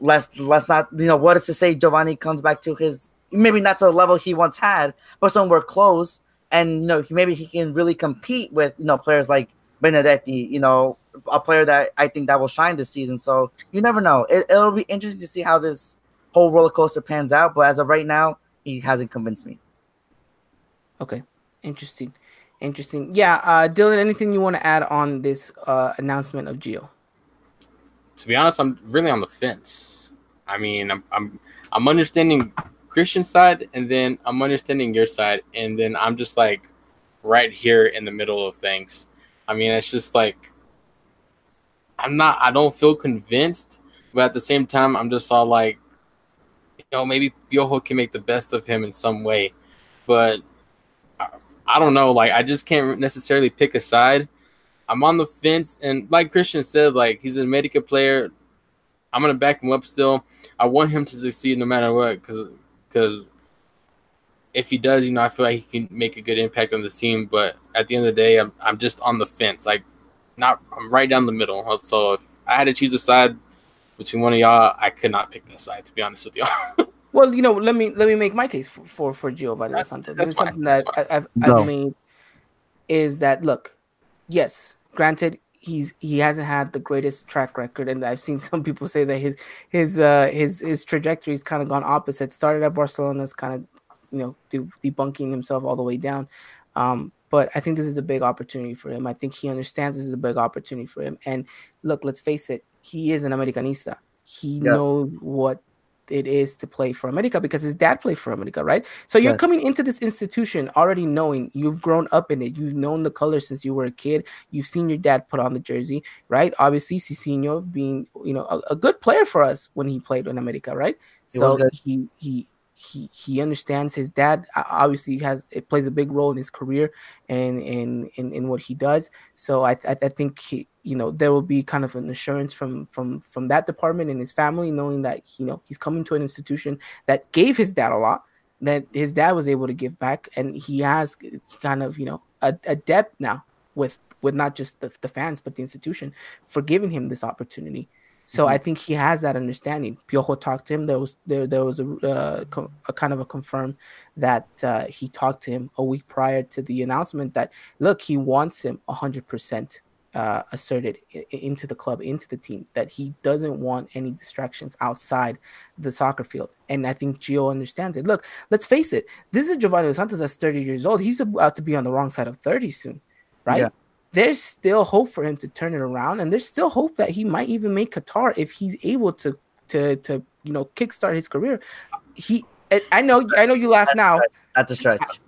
let's let's not you know what is to say Giovanni comes back to his maybe not to the level he once had, but somewhere close, and you know maybe he can really compete with you know players like Benedetti, you know, a player that I think that will shine this season. So you never know. It, it'll be interesting to see how this whole roller coaster pans out. But as of right now, he hasn't convinced me. Okay. Interesting. Interesting. Yeah. Uh, Dylan, anything you want to add on this uh, announcement of Gio? to be honest, I'm really on the fence. I mean, I'm I'm I'm understanding Christian's side, and then I'm understanding your side, and then I'm just like right here in the middle of things. I mean, it's just like I'm not. I don't feel convinced, but at the same time, I'm just all like, you know, maybe Piojo can make the best of him in some way, but I, I don't know. Like, I just can't necessarily pick a side. I'm on the fence, and like Christian said, like he's an America player. I'm gonna back him up still. I want him to succeed no matter what, because because if he does, you know, I feel like he can make a good impact on this team. But at the end of the day, I'm I'm just on the fence. Like, not I'm right down the middle. So if I had to choose a side between one of y'all, I could not pick that side. To be honest with y'all. well, you know, let me let me make my case for for, for Giovanni Dos Santos. That's something that I, have I've made is that look, yes, granted he's he hasn't had the greatest track record and I've seen some people say that his his uh his his trajectory's kind of gone opposite started at Barcelona's kind of you know de- debunking himself all the way down um but I think this is a big opportunity for him I think he understands this is a big opportunity for him and look let's face it he is an Americanista he yes. knows what it is to play for America because his dad played for America, right? So you're right. coming into this institution already knowing you've grown up in it. You've known the color since you were a kid. You've seen your dad put on the jersey, right? Obviously, Zizinho being you know a, a good player for us when he played in America, right? So he he he he understands his dad. Obviously has it plays a big role in his career and in in, in what he does. So I, I, I think he you know there will be kind of an assurance from from from that department and his family knowing that you know he's coming to an institution that gave his dad a lot that his dad was able to give back. And he has kind of you know a, a depth now with with not just the, the fans but the institution for giving him this opportunity so mm-hmm. I think he has that understanding. Piojo talked to him. There was there there was a, uh, a kind of a confirm that uh, he talked to him a week prior to the announcement that look he wants him hundred percent uh, asserted into the club, into the team, that he doesn't want any distractions outside the soccer field. And I think Gio understands it. Look, let's face it, this is Giovanni Santos that's 30 years old. He's about to be on the wrong side of 30 soon, right? Yeah there's still hope for him to turn it around, and there's still hope that he might even make Qatar if he's able to to to you know kickstart his career. He, I know, I know you laugh that's now. That's a stretch.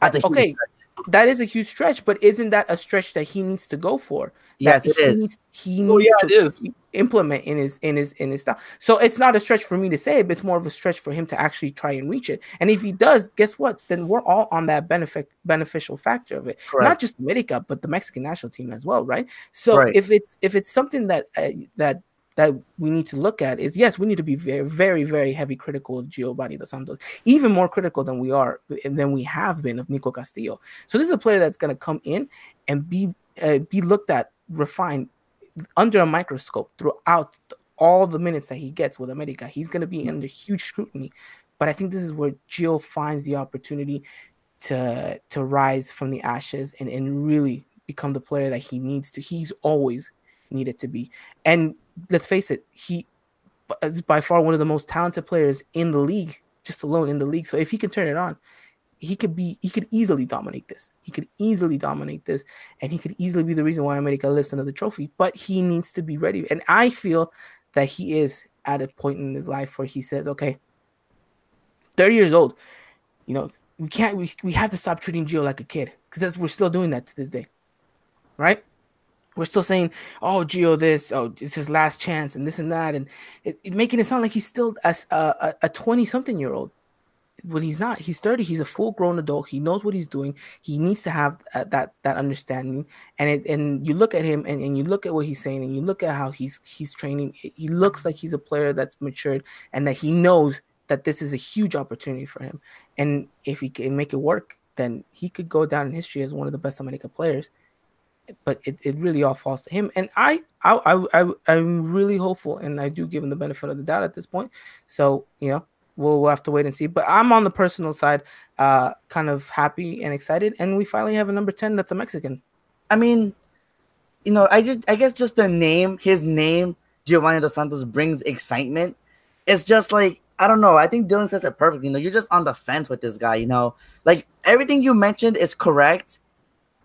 That's a okay. Stretch that is a huge stretch, but isn't that a stretch that he needs to go for? Yes, it he is. Needs, he oh, yeah, to implement in his in his in his style. So it's not a stretch for me to say, but it's more of a stretch for him to actually try and reach it. And if he does, guess what? Then we're all on that benefit beneficial factor of it. Correct. Not just America, but the Mexican national team as well, right? So right. if it's if it's something that uh, that that we need to look at is yes, we need to be very, very, very heavy critical of Giovanni Dos Santos, even more critical than we are than we have been of Nico Castillo. So this is a player that's going to come in and be uh, be looked at, refined under a microscope throughout all the minutes that he gets with America. He's going to be mm-hmm. under huge scrutiny, but I think this is where Gio finds the opportunity to to rise from the ashes and, and really become the player that he needs to. He's always needed to be. And let's face it, he is by far one of the most talented players in the league, just alone in the league. So if he can turn it on, he could be he could easily dominate this. He could easily dominate this, and he could easily be the reason why America lifts another trophy. But he needs to be ready. And I feel that he is at a point in his life where he says, okay, 30 years old, you know, we can't we, we have to stop treating Gio like a kid because we're still doing that to this day. Right? we're still saying, "Oh, Gio, this, oh, it's his last chance," and this and that, and it, it making it sound like he's still a a twenty something year old when he's not. He's thirty. He's a full grown adult. He knows what he's doing. He needs to have uh, that that understanding. And it, and you look at him, and, and you look at what he's saying, and you look at how he's he's training. He looks like he's a player that's matured, and that he knows that this is a huge opportunity for him. And if he can make it work, then he could go down in history as one of the best American players but it, it really all falls to him. And I, I, I, I, am really hopeful, and I do give him the benefit of the doubt at this point. So you know, we'll, we'll have to wait and see. But I'm on the personal side, uh, kind of happy and excited, and we finally have a number ten that's a Mexican. I mean, you know, I just, I guess just the name, his name, Giovanni dos Santos brings excitement. It's just like I don't know. I think Dylan says it perfectly. You know, you're just on the fence with this guy. You know, like everything you mentioned is correct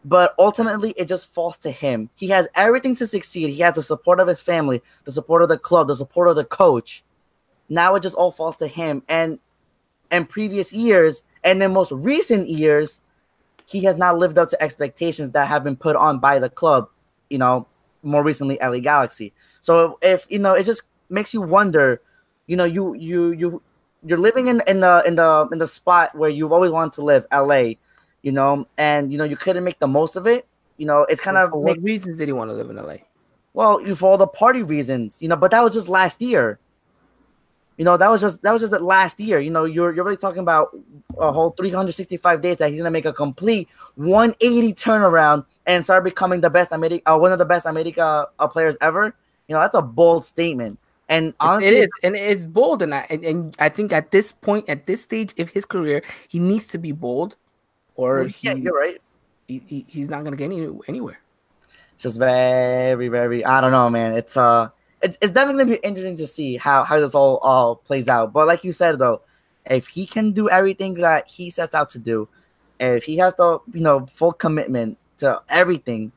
but ultimately it just falls to him. He has everything to succeed. He has the support of his family, the support of the club, the support of the coach. Now it just all falls to him. And in previous years, and in most recent years, he has not lived up to expectations that have been put on by the club, you know, more recently LA Galaxy. So if you know, it just makes you wonder, you know, you you you you're living in in the in the in the spot where you've always wanted to live, LA, you know, and you know you couldn't make the most of it. You know, it's kind of what reasons did he want to live in LA? well, you for all the party reasons, you know, but that was just last year. You know, that was just that was just the last year. You know, you're you're really talking about a whole 365 days that he's gonna make a complete 180 turnaround and start becoming the best America, uh, one of the best America uh, players ever. You know, that's a bold statement. And honestly, it is, and it's bold, and I and, and I think at this point, at this stage of his career, he needs to be bold, or he, yeah, you're right. he, he- he's not gonna get any, anywhere. It's just very, very. I don't know, man. It's uh, it's, it's definitely gonna be interesting to see how how this all all plays out. But like you said, though, if he can do everything that he sets out to do, if he has the you know full commitment to everything,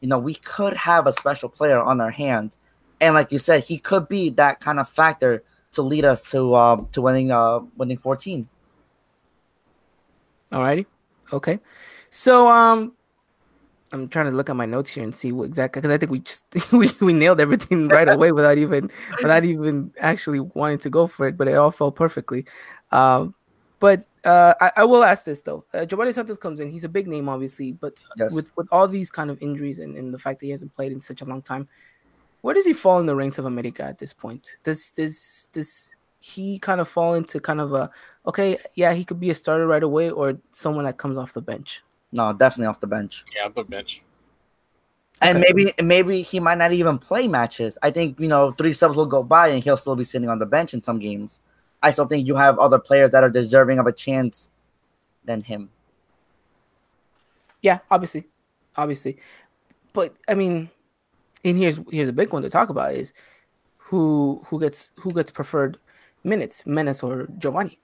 you know, we could have a special player on our hands. And like you said, he could be that kind of factor to lead us to um to winning uh winning 14. Alrighty, okay. So um, I'm trying to look at my notes here and see what exactly because I think we just we, we nailed everything right away without even without even actually wanting to go for it, but it all fell perfectly. Um, but uh, I, I will ask this though. Uh, Giovanni Santos comes in. He's a big name, obviously, but Yes. with with all these kind of injuries and, and the fact that he hasn't played in such a long time, where does he fall in the ranks of America at this point? Does does does he kind of fall into kind of a okay, yeah, he could be a starter right away, or someone that comes off the bench? No, definitely off the bench. Yeah, off the bench. And Okay. maybe maybe he might not even play matches. I think you know three subs will go by and he'll still be sitting on the bench in some games. I still think you have other players that are deserving of a chance than him. Yeah, obviously, obviously, but I mean, and here's here's a big one to talk about is who who gets who gets preferred minutes, Menez or Giovanni.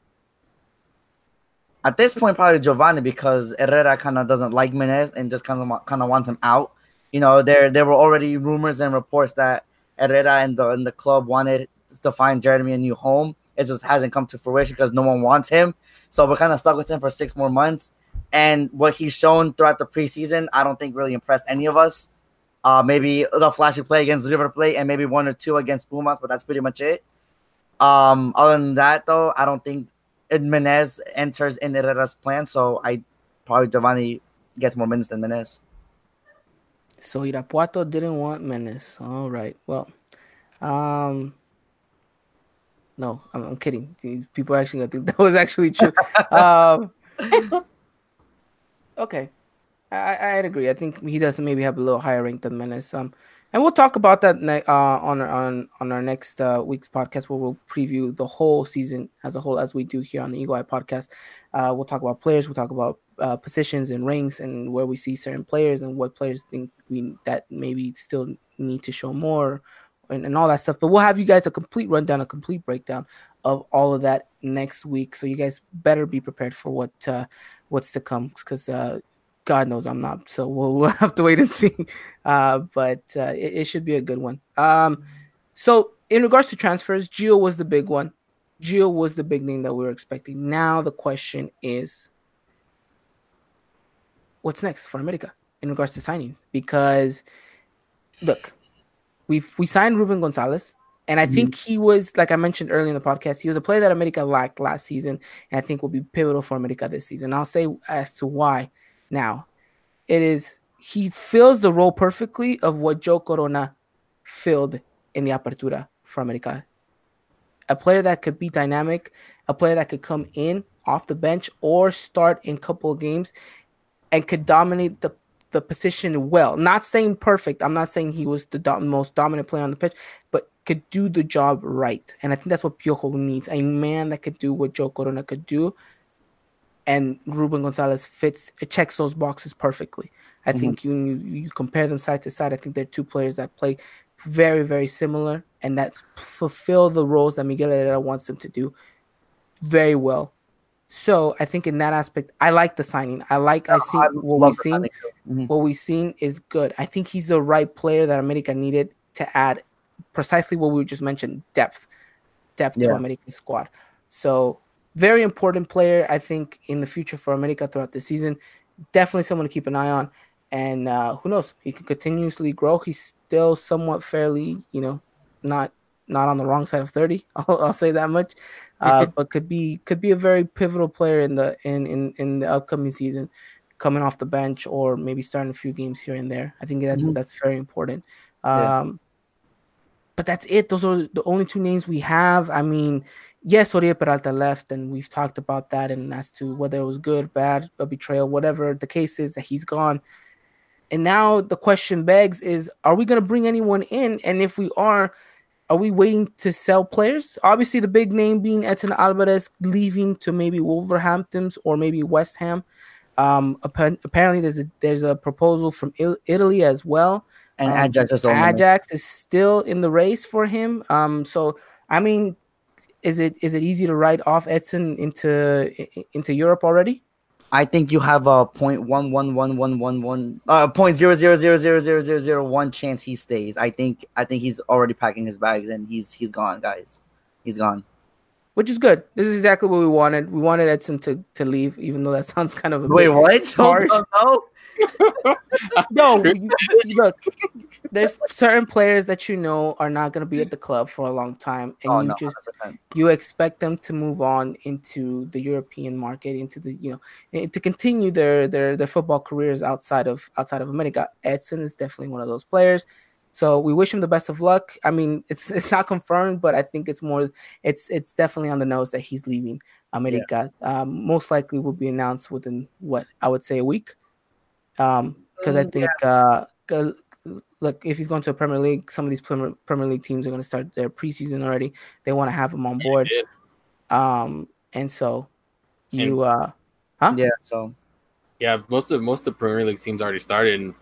At this point, probably Giovanni because Herrera kind of doesn't like Menez and just kind of kind of wants him out. You know, there there were already rumors and reports that Herrera and the and the club wanted to find Jeremy a new home. It just hasn't come to fruition because no one wants him. So we're kind of stuck with him for six more months. And what he's shown throughout the preseason, I don't think really impressed any of us. Uh, maybe the flashy play against River Plate and maybe one or two against Pumas, but that's pretty much it. Um, other than that, though, I don't think Menez enters in Herrera's plan. So I probably Giovanni gets more minutes than Menez. So Irapuato didn't want Menez. All right. Well, um, no, I'm, I'm kidding. These people are actually gonna think that was actually true. um, okay, I, I- I'd agree. I think he does maybe have a little higher rank than Menez. Um, and we'll talk about that ne- uh, on our, on on our next uh, week's podcast, where we'll preview the whole season as a whole, as we do here on the Eagle Eye podcast. Uh, we'll talk about players. We'll talk about uh, positions and ranks and where we see certain players and what players think we that maybe still need to show more and, and all that stuff. But we'll have you guys a complete rundown, a complete breakdown of all of that next week. So you guys better be prepared for what uh, what's to come because uh, God knows I'm not. So we'll, we'll have to wait and see. Uh, but uh, it, it should be a good one. Um, so in regards to transfers, Gio was the big one. Gio was the big name that we were expecting. Now the question is, what's next for America in regards to signing? Because look, we've we signed Ruben Gonzalez, and I think he was like I mentioned earlier in the podcast, he was a player that America lacked last season, and I think will be pivotal for America this season. I'll say as to why. Now, it is he fills the role perfectly of what Joe Corona filled in the Apertura for America. A player that could be dynamic, a player that could come in off the bench or start in a couple of games and could dominate the the position well. Not saying perfect. I'm not saying he was the do- most dominant player on the pitch, but could do the job right. And I think that's what Piojo needs a man that could do what Joe Corona could do. And Ruben Gonzalez fits, it checks those boxes perfectly. I Mhm. think you, you compare them side to side. I think they're two players that play very very similar and that fulfill the roles that Miguel Herrera wants them to do very well. So I think in that aspect, I like the signing. I like I see what we've seen. Mhm. what we've seen is good. I think he's the right player that America needed to add precisely what we just mentioned depth, depth to Yeah. America's squad. So, very important player, I think, in the future for America throughout the season. definitely someone to keep an eye on. And uh, who knows? He can continuously grow. He's still somewhat fairly, you know, not not on the wrong side of 30 i'll, I'll say that much uh, but could be could be a very pivotal player in the in, in in the upcoming season coming off the bench or maybe starting a few games here and there i think that's mm-hmm. that's very important um yeah. but that's it those are the only two names we have i mean yes Oribe Peralta left and we've talked about that and as to whether it was good bad a betrayal whatever the case is that he's gone and now the question begs is are we going to bring anyone in and if we are are we waiting to sell players? Obviously, the big name being Edson Alvarez leaving to maybe Wolverhampton's or maybe West Ham. Um, apparently, there's a there's a proposal from Italy as well, and um, Ajax, is, Ajax is still in the race for him. Um, so I mean, is it is it easy to write off Edson into into Europe already? I think you have a point one one one one one one uh point zero zero zero zero zero zero zero one chance he stays. I think I think he's already packing his bags and he's he's gone, guys. He's gone. Which is good. This is exactly what we wanted. We wanted Edson to, to leave, even though that sounds kind of a wait. What? Harsh. no, no, look, there's certain players that you know are not going to be at the club for a long time, and oh, you no, just 100%. you expect them to move on into the European market, into the you know, eh, to continue their their their football careers outside of outside of America. Edson is definitely one of those players. So we wish him the best of luck. I mean, it's it's not confirmed, but I think it's more it's it's definitely on the nose that he's leaving America. Yeah. Um, most likely will be announced within what I would say a week. Um, because I mm, think yeah. uh, look, if he's going to a Premier League, some of these Premier, Premier League teams are going to start their preseason already. They want to have him on board. Um, and so you, and, uh, huh? Yeah. So, yeah, most of most of the Premier League teams already started. And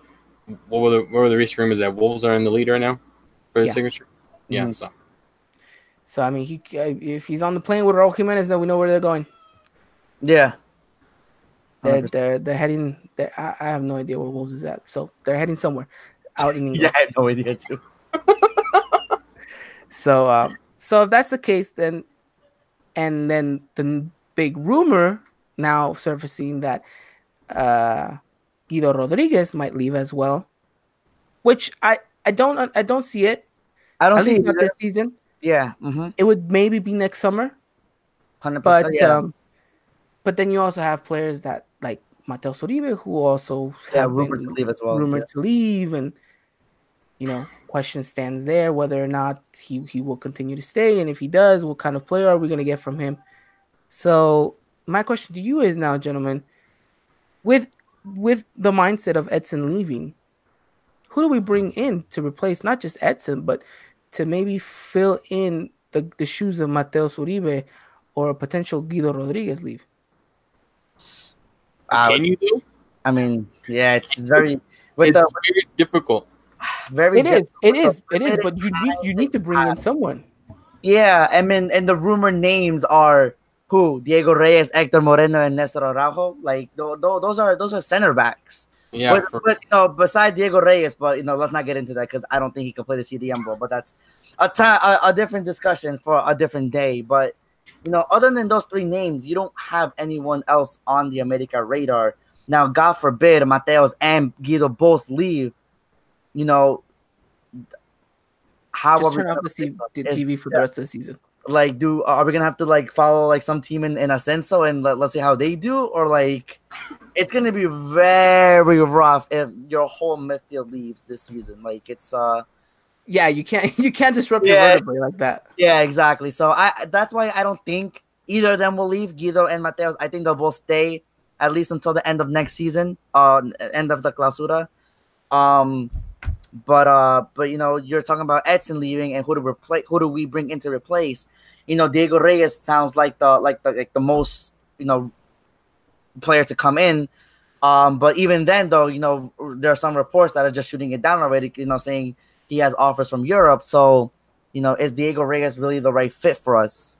what were the what were the recent rumors that Wolves are in the lead right now for the yeah. signature? Yeah. Mm-hmm. So. So I mean, he if he's on the plane with Raul Jimenez, then we know where they're going. Yeah, they're they're, they're heading. They're, I, I have no idea where Wolves is at. So they're heading somewhere out in England. yeah, I have no idea too. so um, so if that's the case, then and then the big rumor now surfacing that uh, Guido Rodriguez might leave as well, which I I don't I don't see it. I don't At see least not this season. Yeah, mm-hmm. it would maybe be next summer. 100%, but yeah. um, but then you also have players that like Mateus Uribe, who also yeah, rumored to leave as well. Rumored yeah. to leave, and you know, question stands there whether or not he he will continue to stay, and if he does, what kind of player are we going to get from him? So my question to you is now, gentlemen, with with the mindset of Edson leaving, who do we bring in to replace not just Edson, but to maybe fill in the, the shoes of Mateus Uribe or a potential Guido Rodriguez leave? Uh, can you do? I mean, yeah, it's very. It's the, very difficult. Very. It is. It is. It is. But you need you need to bring in someone. Yeah, I mean, and the rumor names are who? Diego Reyes, Hector Moreno, and Nestor Araujo. Like th- th- those are those are center backs. Yeah, but, for- but, you know, besides Diego Reyes, but you know, let's not get into that because I don't think he can play the CDM role. But that's a, t- a, a different discussion for a different day. But you know, other than those three names, you don't have anyone else on the America radar. Now, God forbid, Mateus and Guido both leave. You know, how Just turn off the, TV, the TV for the rest of the season. Like, do are we gonna have to like follow like some team in, in Ascenso and let, let's see how they do, or like it's gonna be very rough if your whole midfield leaves this season. Like, it's uh yeah, you can't you can't disrupt yeah. your vertebrae like that. Yeah, exactly. So I that's why I don't think either of them will leave, Guido and Mateus. I think they'll both stay at least until the end of next season, uh end of the clausura. Um but uh but you know, you're talking about Edson leaving and who to replace who do we bring in to replace? You know, Diego Reyes sounds like the like the like the most, you know, player to come in. Um, but even then though, you know, there are some reports that are just shooting it down already, you know, saying he has offers from Europe. So, you know, is Diego Reyes really the right fit for us?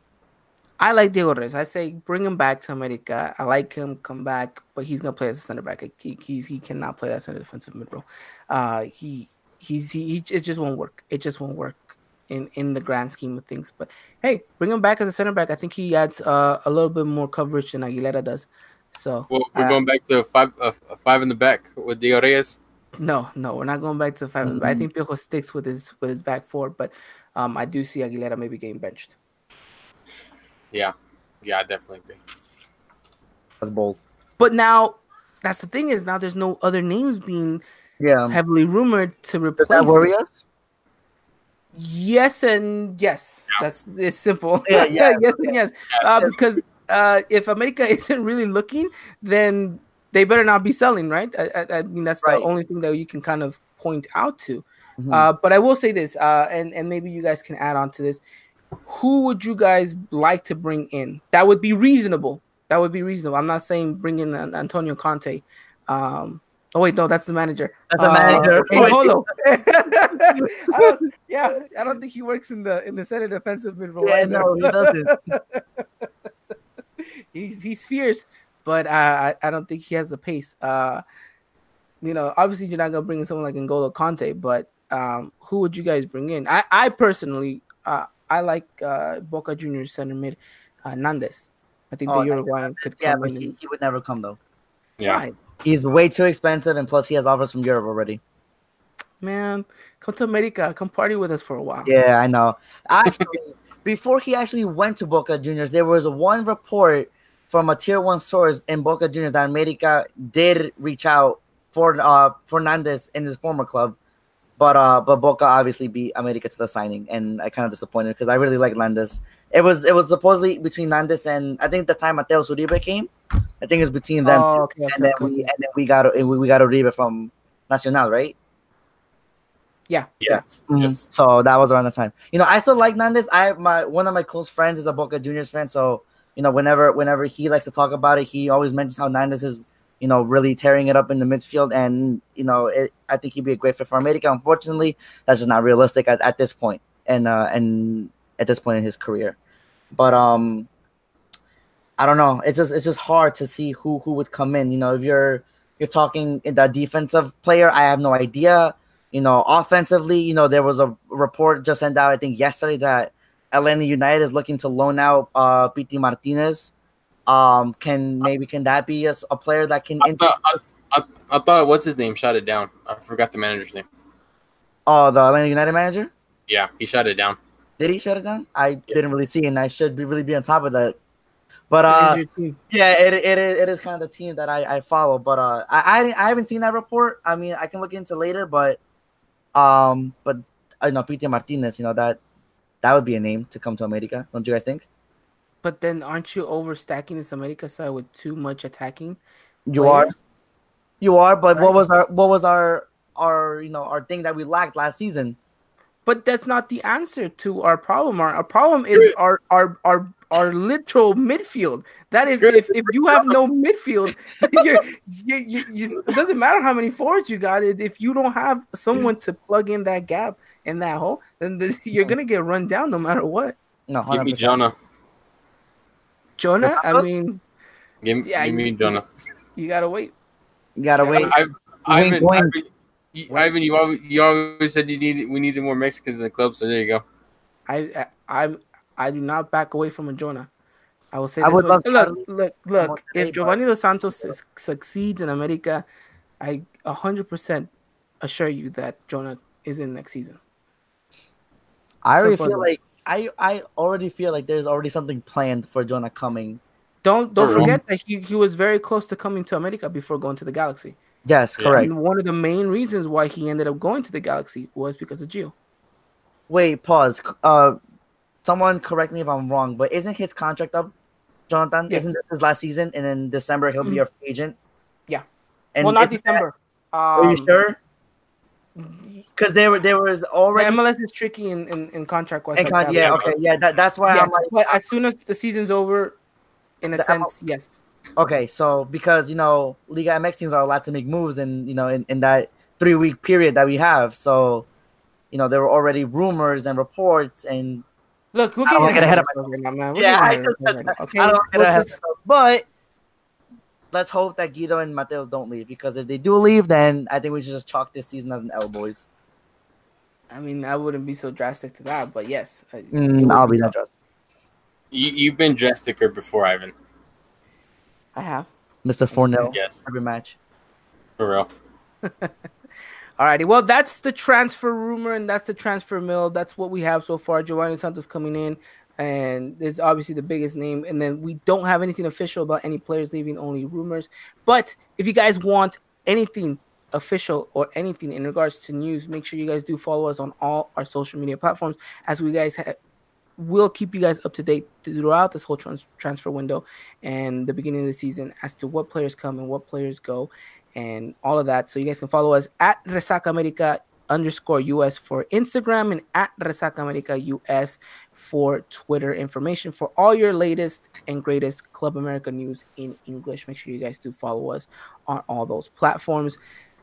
I like Diego Reyes. I say bring him back to America. I like him. Come back, but he's gonna play as a center back. He he's, he cannot play as a defensive mid role. Uh, he he's he, he it just won't work. It just won't work in in the grand scheme of things. But hey, bring him back as a center back. I think he adds uh, a little bit more coverage than Aguilera does. So Well, we're uh, going back to five, uh, five in the back with Diego Reyes. No, no, we're not going back to 5 I Mhm. think Piojo sticks with his with his back four, but um, I do see Aguilera maybe getting benched. Yeah, yeah, I definitely agree. That's bold. But now, that's the thing is now there's no other names being Yeah. heavily rumored to Does replace. that worry us? Yes and yes. That's it's simple. Yeah, yeah. yes and yes. Uh, because uh, if America isn't really looking, then they better not be selling, right? I, I, I mean, that's Right. the only thing that you can kind of point out to. Mhm. Uh, but I will say this, uh, and and maybe you guys can add on to this. Who would you guys like to bring in? That would be reasonable. That would be reasonable. I'm not saying bring in An- Antonio Conte. Um, oh wait, no, that's the manager. That's a Uh, manager. N'Golo. I yeah, I don't think he works in the in the center defensive mid role. Yeah, either. no, he doesn't. he's he's fierce, but uh, I I don't think he has the pace. Uh, you know, obviously you're not gonna bring in someone like N'Golo Conte, but um, who would you guys bring in? I I personally uh, I like uh, Boca Juniors center mid uh, Nandes. I think Oh, the Uruguayan could Yeah, come but in. he, he would never come though. Yeah, Right. He's way too expensive, and plus he has offers from Europe already. man, come to America, come party with us for a while. Yeah, I know. Actually, before he actually went to Boca Juniors, there was one report from a tier one source in Boca Juniors that America did reach out for uh Fernandez in his former club, but uh but Boca obviously beat America to the signing, and I kind of disappointed because I really like Nandes. It was it was supposedly between Nandes and I think the time Mateo Uribe came. I think it's between them, Oh, okay, okay, and then okay. we and then we got we, we got Uribe from Nacional, right? yes, Mhm. yes. So that was around the time. You know, I still like Nandes. I my one of my close friends is a Boca Juniors fan, so you know, whenever whenever he likes to talk about it, he always mentions how Nandes is, you know, really tearing it up in the midfield, and you know, it, I think he'd be a great fit for America. Unfortunately, that's just not realistic at, at this point, and uh, and at this point in his career. But um, I don't know. It's just it's just hard to see who who would come in. You know, if you're you're talking in the defensive player, I have no idea. You know, offensively, you know, there was a report just sent out, I think yesterday, that Atlanta United is looking to loan out uh Piti Martinez. Um, can maybe can that be a player that can? I thought, I, I, I thought what's his name shot it down. I forgot the manager's name. oh, the Atlanta United manager Yeah, he shot it down. did he shut it down? I didn't really see, and I should be really be on top of that. But uh, your yeah, it, it is it is kind of the team that I, I follow. But uh, I, I I haven't seen that report. I mean, I can look into later, but um, but I know Piti Martinez. You know that that would be a name to come to America. Don't you guys think? But then aren't you overstacking this America side with too much attacking? You are, you are. But what was our what was our our you know our thing that we lacked last season? But that's not the answer to our problem. Our, our problem is Screw our our our our literal midfield. That is, if, if you have no midfield, you're, you you you it doesn't matter how many forwards you got. It if you don't have someone to plug in that gap in that hole, then the, you're gonna get run down no matter what. No, Give me Jonah. Jonah, I mean, Give, me- Yeah, give me you- Jonah. you gotta wait. You gotta wait. I, Wink, Ivan, wink. Ivan, you, Ivan, you always, you always said you needed we needed more Mexicans in the club, so there you go. I I I, I do not back away from a Jonah. I will say I would way. love look, Charlie look, more look. If Giovanni Dos Santos su- succeeds in America, I hundred percent assure you that Jonah is in next season. I already Simple feel as that. like I I already feel like there's already something planned for Jonah coming. Don't don't For real? forget that he, he was very close to coming to America before going to the Galaxy. Yes, correct. And one of the main reasons why he ended up going to the Galaxy was because of Gio. Wait, pause. Uh, someone correct me if I'm wrong, but isn't his contract up, Jonathan? Yes. Isn't this his last season? And in December he'll be Mhm. a free agent. Yeah. And well, not isn't that- December. are you Um, sure? Because there were there was The already. MLS is tricky in, in, in contract and con- yeah, okay, yeah. That, that's why Yes, I'm like, but as soon as the season's over, in a The sense, yes. okay, so because you know Liga MX teams are allowed to make moves, and you know in, in that three week period that we have, so you know there were already rumors and reports and Look, we're getting ahead of ourselves right now, man. We're Yeah, I just said right now, okay? I don't want to We're get ahead of myself, but let's hope that Guido and Mateus don't leave because if they do leave, then I think we should just chalk this season as an L, boys. I mean, I wouldn't be so drastic to that, but yes, I, mm, I'll be that drastic. You, you've been drasticer before, Ivan. I have. Mister Four 0 Yes, every match. for real. Alrighty, well, that's the transfer rumor and that's the transfer mill. That's what we have so far. Giovanni Santos coming in, and is obviously the biggest name. And then we don't have anything official about any players leaving, only rumors. But if you guys want anything official or anything in regards to news, make sure you guys do follow us on all our social media platforms as we guys ha- will keep you guys up to date throughout this whole trans- transfer window and the beginning of the season as to what players come and what players go and all of that. So you guys can follow us at Resaca America underscore US for Instagram and at Resaca America US for Twitter information for all your latest and greatest Club America news in English. Make sure you guys do follow us on all those platforms.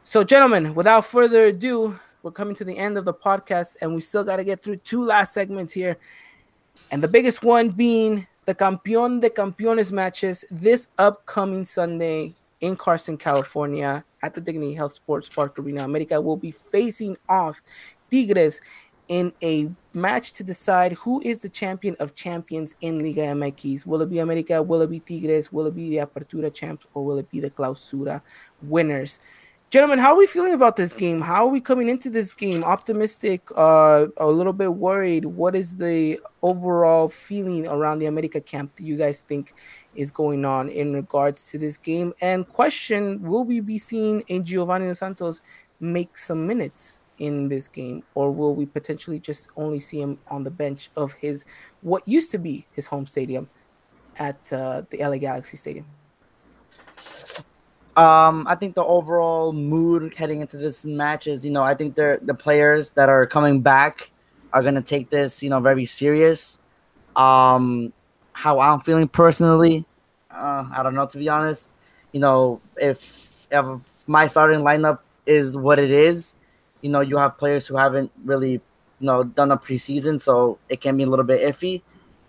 So, gentlemen, without further ado, we're coming to the end of the podcast, and we still got to get through two last segments here. And the biggest one being the Campeón de Campeones matches this upcoming Sunday in Carson, California, at the Dignity Health Sports Park Arena. America will be facing off Tigres in a match to decide who is the champion of champions in Liga MX. Will it be America? Will it be Tigres? Will it be the Apertura champs? Or will it be the Clausura winners? Gentlemen, how are we feeling about this game? How are we coming into this game? Optimistic, uh, a little bit worried. What is the overall feeling around the America camp that you guys think is going on in regards to this game? And question: Will we be seeing a Giovanni Dos Santos make some minutes in this game, or will we potentially just only see him on the bench of his what used to be his home stadium at uh, the LA Galaxy Stadium? Um, I think the overall mood heading into this match is, you know, I think they're the players that are coming back are gonna take this, you know, very serious. Um, how I'm feeling personally, uh, I don't know to be honest. You know, if if my starting lineup is what it is, you know, you have players who haven't really, you know, done a preseason, so it can be a little bit iffy.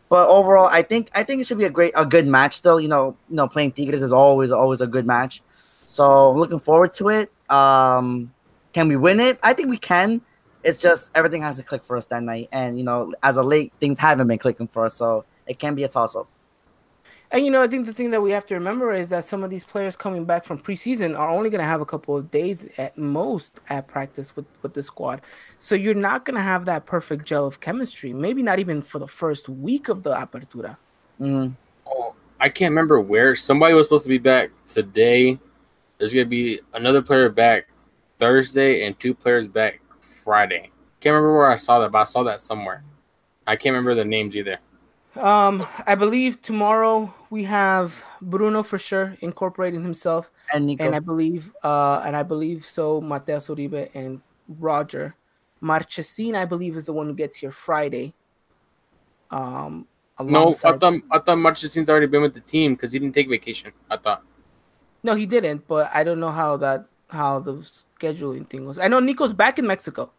But overall, I think I think it should be a great, a good match. Still, you know, you know, playing Tigres is always always a good match. So I'm looking forward to it. Um, can we win it? I think we can. It's just everything has to click for us that night, and you know, as of late, things haven't been clicking for us, so it can be a toss up. And you know, I think the thing that we have to remember is that some of these players coming back from preseason are only going to have a couple of days at most at practice with with the squad. So you're not going to have that perfect gel of chemistry. Maybe not even for the first week of the apertura. Mm. Oh, I can't remember where somebody was supposed to be back today. There's gonna be another player back Thursday and two players back Friday. Can't remember where I saw that, but I saw that somewhere. I can't remember the names either. Um, I believe tomorrow we have Bruno for sure incorporating himself, And Nico, and I believe, uh, and I believe so. Mateus Uribe and Roger Marchesin, I believe, is the one who gets here Friday. Um, No, I thought I thought Marchesin's already been with the team because he didn't take vacation. I thought. No, he didn't, but I don't know how that how the scheduling thing was. I know Nico's back in Mexico.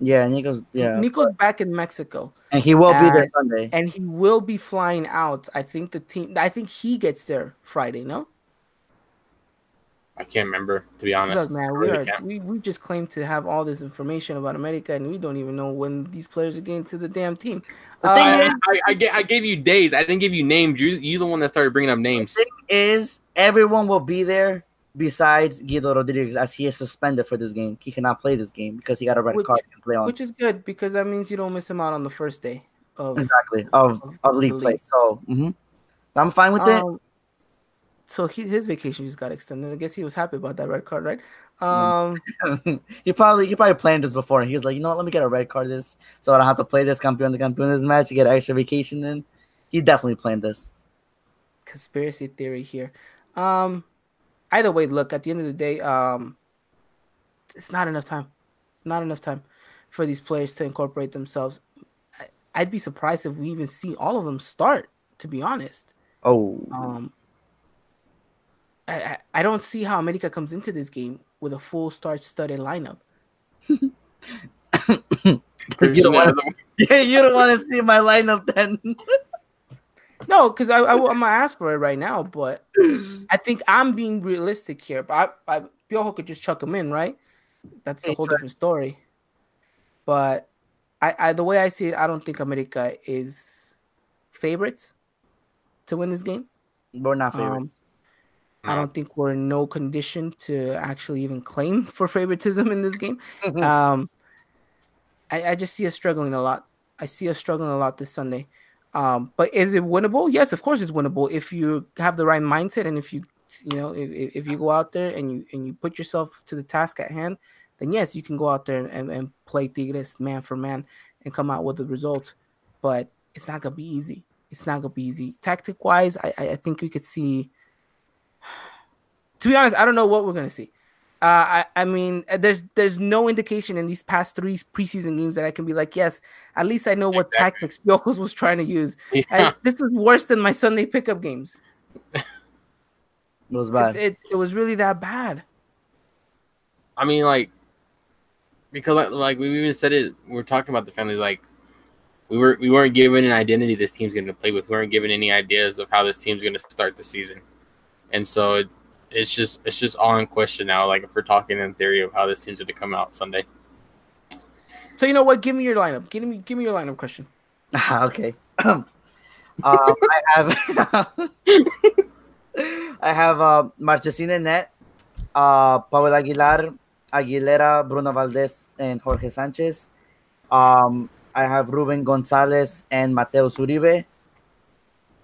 yeah, Nico's yeah, Nico's back in Mexico, and he will be there Sunday. and he will be flying out. I think the team. I think he gets there Friday. No, I can't remember to be honest. look, man, we really are, we, we just claim to have all this information about America, and we don't even know when these players are getting to the damn team. The thing Uh, I, is- I, I, I, gave you days. I didn't give you names. You you the one that started bringing up names. thing is, everyone will be there besides Guido Rodriguez, as he is suspended for this game. He cannot play this game because he got a red Which- card to play on. which is good because that means you don't miss him out on the first day of exactly of of of the league play. league. So mhm. I'm fine with it. So he, his vacation just got extended. I guess he was happy about that red card, right? Um, he probably he probably planned this before. and He was like, you know what, let me get a red card this so I don't have to play this campeon de campeones match to get extra vacation in. He definitely planned this. conspiracy theory here. Um, either way, look at the end of the day, um, it's not enough time, not enough time for these players to incorporate themselves. I, I'd be surprised if we even see all of them start. To be honest, Oh, um, I, I, I don't see how America comes into this game with a full star-studded lineup. you don't want to. Yeah, you don't want to see my lineup then. No, because I, I am gonna ask for it right now, but I think I'm being realistic here. But I, I Piojo could just chuck him in, right? That's a whole different story. But I, I the way I see it, I don't think America is favorites to win this game. We're not Um, favorites. I don't think we're in no condition to actually even claim for favoritism in this game. um, I, I just see us struggling a lot. I see us struggling a lot this Sunday. Um, but is it winnable? Yes, of course it's winnable if you have the right mindset and if you you know if, if you go out there and you and you put yourself to the task at hand, then yes, you can go out there and, and play Tigres man for man and come out with the result. But it's not gonna be easy. It's not gonna be easy. Tactic wise, I I think we could see. To be honest, I don't know what we're gonna see. Uh, I, I mean, uh, there's there's no indication in these past three preseason games that I can be like, yes, at least I know what exactly. tactics Piojos was trying to use. Yeah. I, this was worse than my Sunday pickup games. it was bad. It, it was really that bad. I mean, like, because like, like we even said it, we are talking about the family. Like, we were we weren't given an identity this team's going to play with. We weren't given any ideas of how this team's going to start the season, and so it, it's just it's just all in question now. Like if we're talking in theory of how this team's going to come out Sunday. So you know what? Give me your lineup. Give me give me your lineup, question. okay. um, I have I have uh, Marchesín net, uh, Pablo Aguilar, Aguilera, Bruno Valdez, and Jorge Sanchez. Um, I have Ruben Gonzalez and Mateo Uribe.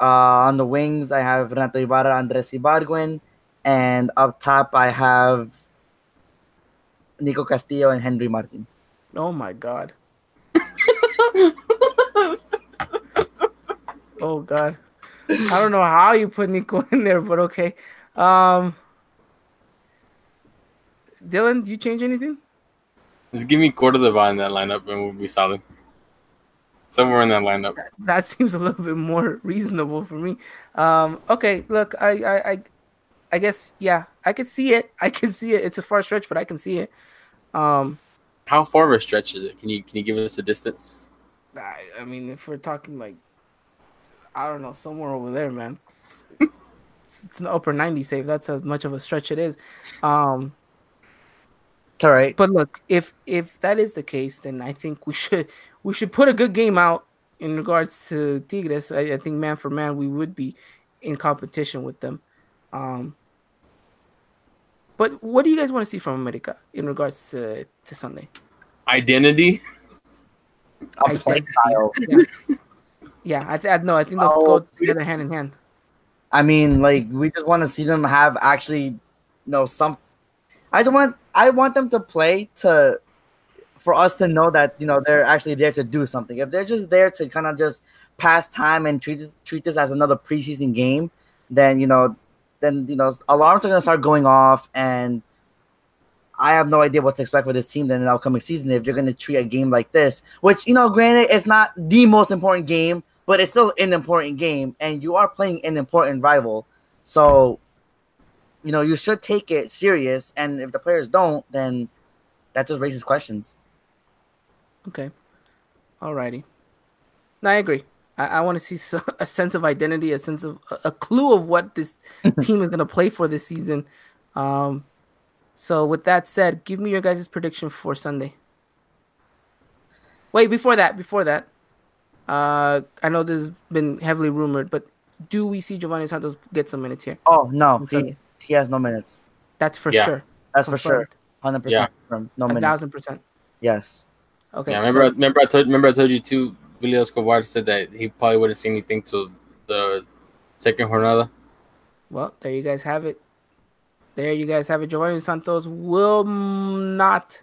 Uh, on the wings, I have Renato Ibarra, Andres Ibargüen, and up top, I have Nico Castillo and Henry Martin. Oh my god. oh god. I don't know how you put Nico in there, but okay. Um Dylan, do you change anything? Just give me Cordova in that lineup and we'll be solid. Somewhere in that lineup. That seems a little bit more reasonable for me. Um, okay, look, I, I, I, I guess yeah, I can see it. I can see it. It's a far stretch, but I can see it. Um, how far of a stretch is it? Can you can you give us a distance? I, I mean, if we're talking like, I don't know, somewhere over there, man. It's, it's, it's an upper ninety save. That's as much of a stretch it is. Um, it's all right. But look, if if that is the case, then I think we should we should put a good game out in regards to Tigres. I, I think man for man, we would be in competition with them. Um, but what do you guys want to see from America in regards to, to Sunday? Identity. Identity. style. Yeah, yeah I, th- I no, I think those oh, go together hand in hand. I mean, like we just want to see them have actually, you know, some. I just want I want them to play to for us to know that you know they're actually there to do something. If they're just there to kind of just pass time and treat treat this as another preseason game, then you know, then you know alarms are gonna start going off, and I have no idea what to expect for this team then in the upcoming season if you're gonna treat a game like this, which you know, granted, it's not the most important game, but it's still an important game, and you are playing an important rival, so you know you should take it serious. And if the players don't, then that just raises questions. Okay. Alrighty. No, I agree. I, I want to see so, a sense of identity, a sense of a, a clue of what this team is going to play for this season. Um, so with that said, give me your guys' prediction for Sunday. Wait, before that, before that, uh, I know this has been heavily rumored, but do we see Giovani Santos get some minutes here? Oh no, he, he has no minutes. That's for yeah. sure. That's Confirmed. for sure. Hundred percent. No minutes. Thousand percent. Yes. Okay. Yeah, remember, so, remember, I told, remember, I told you too. Julio Escobar said that he probably wouldn't see anything till the second jornada. Well, there you guys have it. There you guys have it. Giovani Santos will not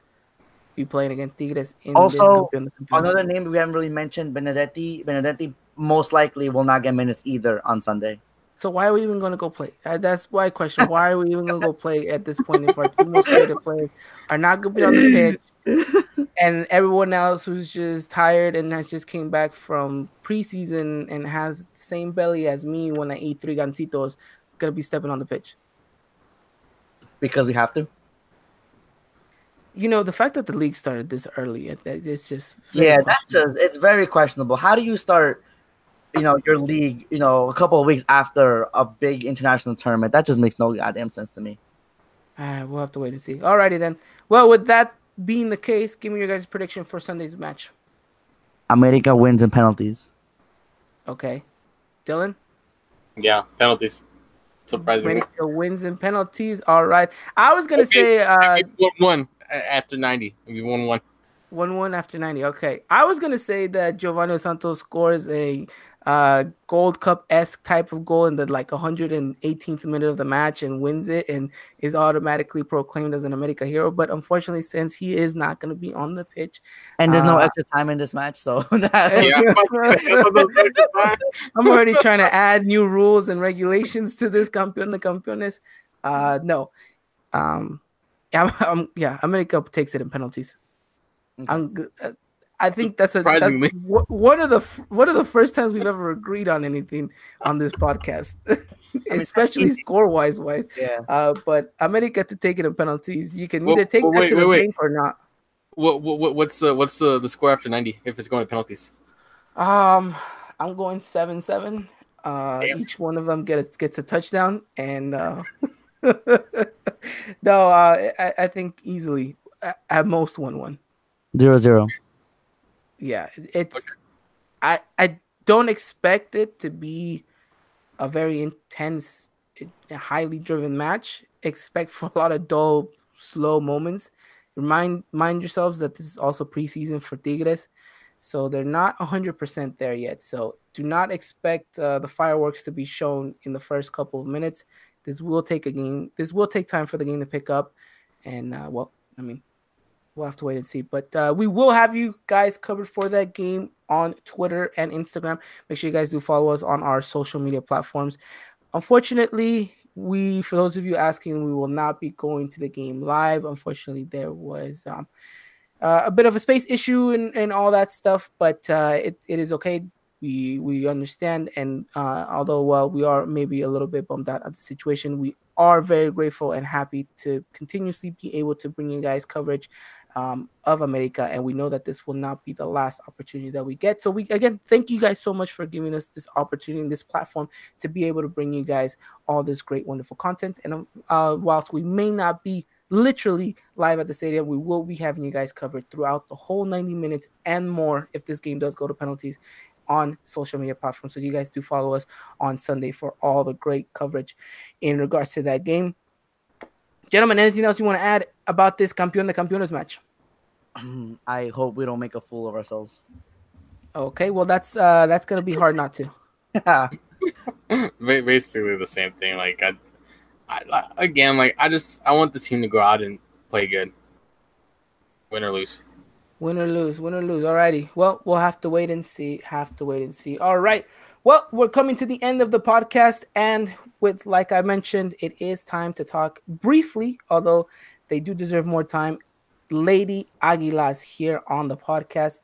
be playing against Tigres. In also, another name we haven't really mentioned, Benedetti. Benedetti most likely will not get minutes either on Sunday. So why are we even going to go play? Uh, that's my question. Why are we even going to go play at this point if our two most creative players are not going to be on the pitch, and everyone else who's just tired and has just came back from preseason and has the same belly as me when I eat three Gansitos, going to be stepping on the pitch? Because we have to. You know the fact that the league started this early, it's just yeah, that's just it's very questionable. How do you start? You know your league you know a couple of weeks after a big international tournament that just makes no goddamn sense to me. Uh, we'll have to wait and see. Alrighty then. Well with that being the case give me your guys prediction for sunday's match. America wins in penalties. Okay. Dylan? Yeah penalties. Surprisingly, America wins in penalties. All right. I was gonna say uh, one one after ninety. We won one. One one after ninety. Okay, I was gonna say that Giovani Santos scores a uh, Gold Cup esque type of goal in the like 118th minute of the match and wins it and is automatically proclaimed as an America hero. But unfortunately, since he is not going to be on the pitch, and there's no uh, extra time in this match, so Yeah, I'm already trying to add new rules and regulations to this campeón de campeones. Uh, no, um, yeah, I'm, I'm- yeah, America takes it in penalties. I'm, uh, I think that's a that's one of the one of the first times we've ever agreed on anything on this podcast, especially score wise wise. yeah. Uh, but America to take it in penalties. You can Well, either take well, that wait, to the wait, wait. bank or not. what, what what- what's uh, what's the the score after ninety if it's going to penalties? Um, I'm going seven seven. Uh, Damn. each one of them gets gets a touchdown, and uh, no, uh, I, I think easily at most one one. Zero zero. Yeah, it's I I don't expect it to be a very intense, highly driven match. Expect for a lot of dull, slow moments. Remind mind yourselves that this is also preseason for Tigres, so they're not hundred percent there yet. So do not expect uh, the fireworks to be shown in the first couple of minutes. This will take a game. This will take time for the game to pick up, and uh, well, I mean, we'll have to wait and see. But uh, we will have you guys covered for that game on Twitter and Instagram. Make sure you guys do follow us on our social media platforms. Unfortunately, we, for those of you asking, we will not be going to the game live. Unfortunately, there was um, uh, a bit of a space issue and, and all that stuff, but uh, it, it is okay. We we understand, and uh, although well, we are maybe a little bit bummed out at the situation, we are very grateful and happy to continuously be able to bring you guys coverage um, of America, and we know that this will not be the last opportunity that we get. So we again thank you guys so much for giving us this opportunity, and this platform to be able to bring you guys all this great, wonderful content. And um, uh, whilst we may not be literally live at the stadium, we will be having you guys covered throughout the whole 90 minutes and more if this game does go to penalties on social media platforms. So you guys do follow us on Sunday for all the great coverage in regards to that game. Gentlemen, anything else you want to add about this Campeón de Campeones match? I hope we don't make a fool of ourselves. Okay, well that's uh that's gonna be hard not to. Ba- Basically the same thing. Like I, I, I again, like I just I want the team to go out and play good, win or lose. Win or lose, win or lose. Alrighty. Well, we'll have to wait and see. Have to wait and see. All right. Well, we're coming to the end of the podcast, and with like I mentioned, it is time to talk briefly, although they do deserve more time. Lady Aguilas here on the podcast.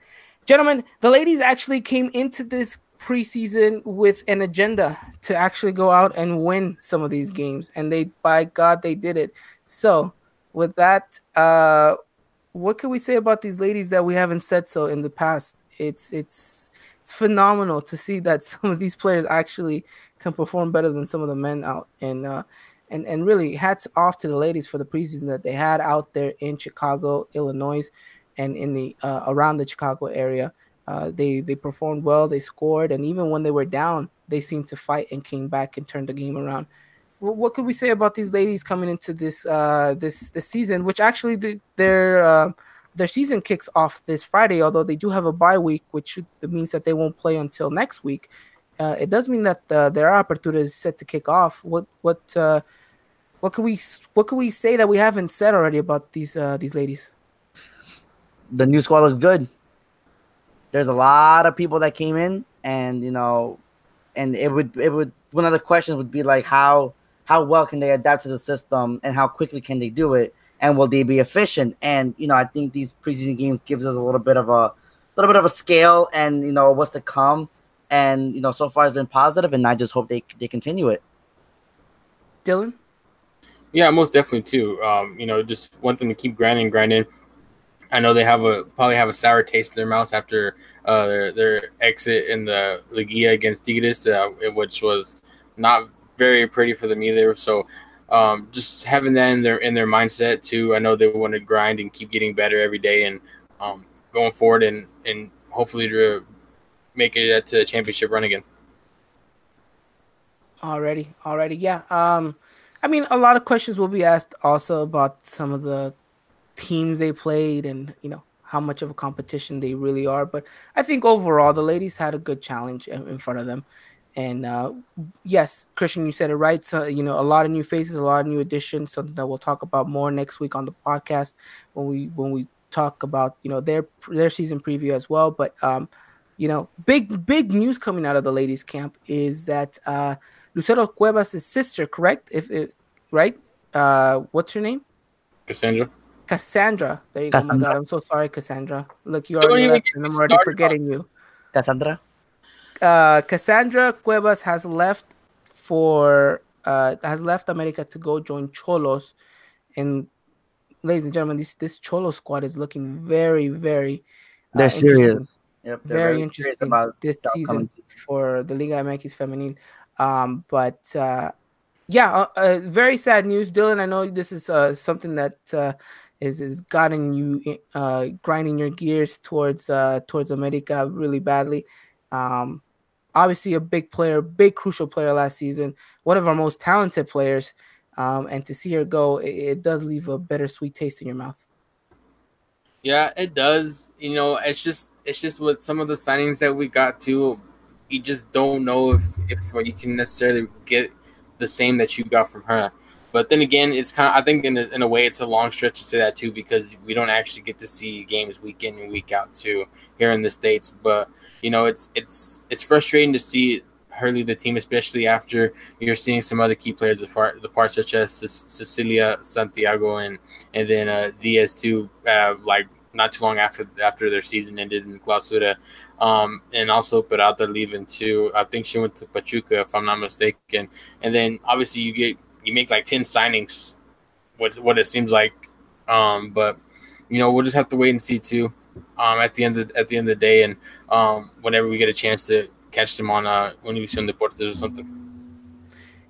Gentlemen, the ladies actually came into this preseason with an agenda to actually go out and win some of these games, and they, by God, they did it. So, with that, uh, what can we say about these ladies that we haven't said so in the past? It's it's it's phenomenal to see that some of these players actually can perform better than some of the men out and uh and and really hats off to the ladies for the preseason that they had out there in Chicago, Illinois, and in the uh, around the Chicago area. Uh, they they performed well, they scored, and even when they were down, they seemed to fight and came back and turned the game around. What, what could we say about these ladies coming into this uh, this this season? Which actually the, their uh, their season kicks off this Friday, although they do have a bye week, which means that they won't play until next week. Uh, it does mean that uh, their apertura is set to kick off. What what what can we what can we say that we haven't said already about these uh, these ladies? the new squad looks good. There's a lot of people that came in, and you know, and it would it would one of the questions would be like how how well can they adapt to the system and how quickly can they do it and will they be efficient? And you know, I think these preseason games gives us a little bit of a little bit of a scale and you know what's to come. And you know, so far it's been positive, and I just hope they they continue it. Dylan, Yeah, most definitely too. Um, you know, just want them to keep grinding, grinding. I know they have a probably have a sour taste in their mouths after uh, their their exit in the Liguilla against Tigres, uh, which was not very pretty for them either. So, um, just having that in their in their mindset too. I know they want to grind and keep getting better every day and um, going forward and and hopefully to make it to the championship run again. Already, already, yeah. Um, I mean, a lot of questions will be asked also about some of the teams they played and you know how much of a competition they really are. But I think overall, the ladies had a good challenge in front of them. And uh, yes, Christian, you said it right. So you know, a lot of new faces, a lot of new additions. Something that we'll talk about more next week on the podcast when we when we talk about you know their their season preview as well. But um, you know, big big news coming out of the ladies' camp is that uh, Lucero Cuevas' sister, correct? If it, right, uh, what's your name? Cassandra. Cassandra. There you Cassandra. go. My God, I'm so sorry, Cassandra. Look, you already left, and I'm already forgetting you. Cassandra uh, Cassandra Cuevas has left for uh, has left America to go join Xolos, and ladies and gentlemen, this this Xolo squad is looking very very. Uh, they're serious. Yep, very, very interesting about this season for the Liga MX Femenil. Um, but uh, yeah, uh, uh, very sad news, Dylan. I know this is uh, something that uh, is is gotten you uh, grinding your gears towards uh, towards America really badly. Um, obviously, a big player, big crucial player last season, one of our most talented players. Um, and to see her go, it, it does leave a bittersweet taste in your mouth. Yeah, it does. You know, it's just it's just with some of the signings that we got to, you just don't know if if you can necessarily get the same that you got from her. But then again, it's kind of I think in a, in a way it's a long stretch to say that too because we don't actually get to see games week in and week out too here in the states. But you know, it's it's it's frustrating to see her leave the team, especially after you're seeing some other key players, the part the parts such as Cecilia Santiago and and then uh, Diaz too, uh, like not too long after after their season ended in Clausura. Um, and also Peralta leaving too. I think she went to Pachuca, if I'm not mistaken. And then obviously you get you make like ten signings, what's what it seems like. Um, but you know we'll just have to wait and see too. Um, at the end of at the end of the day, and um, whenever we get a chance to catch them on uh Univision Deportes or something.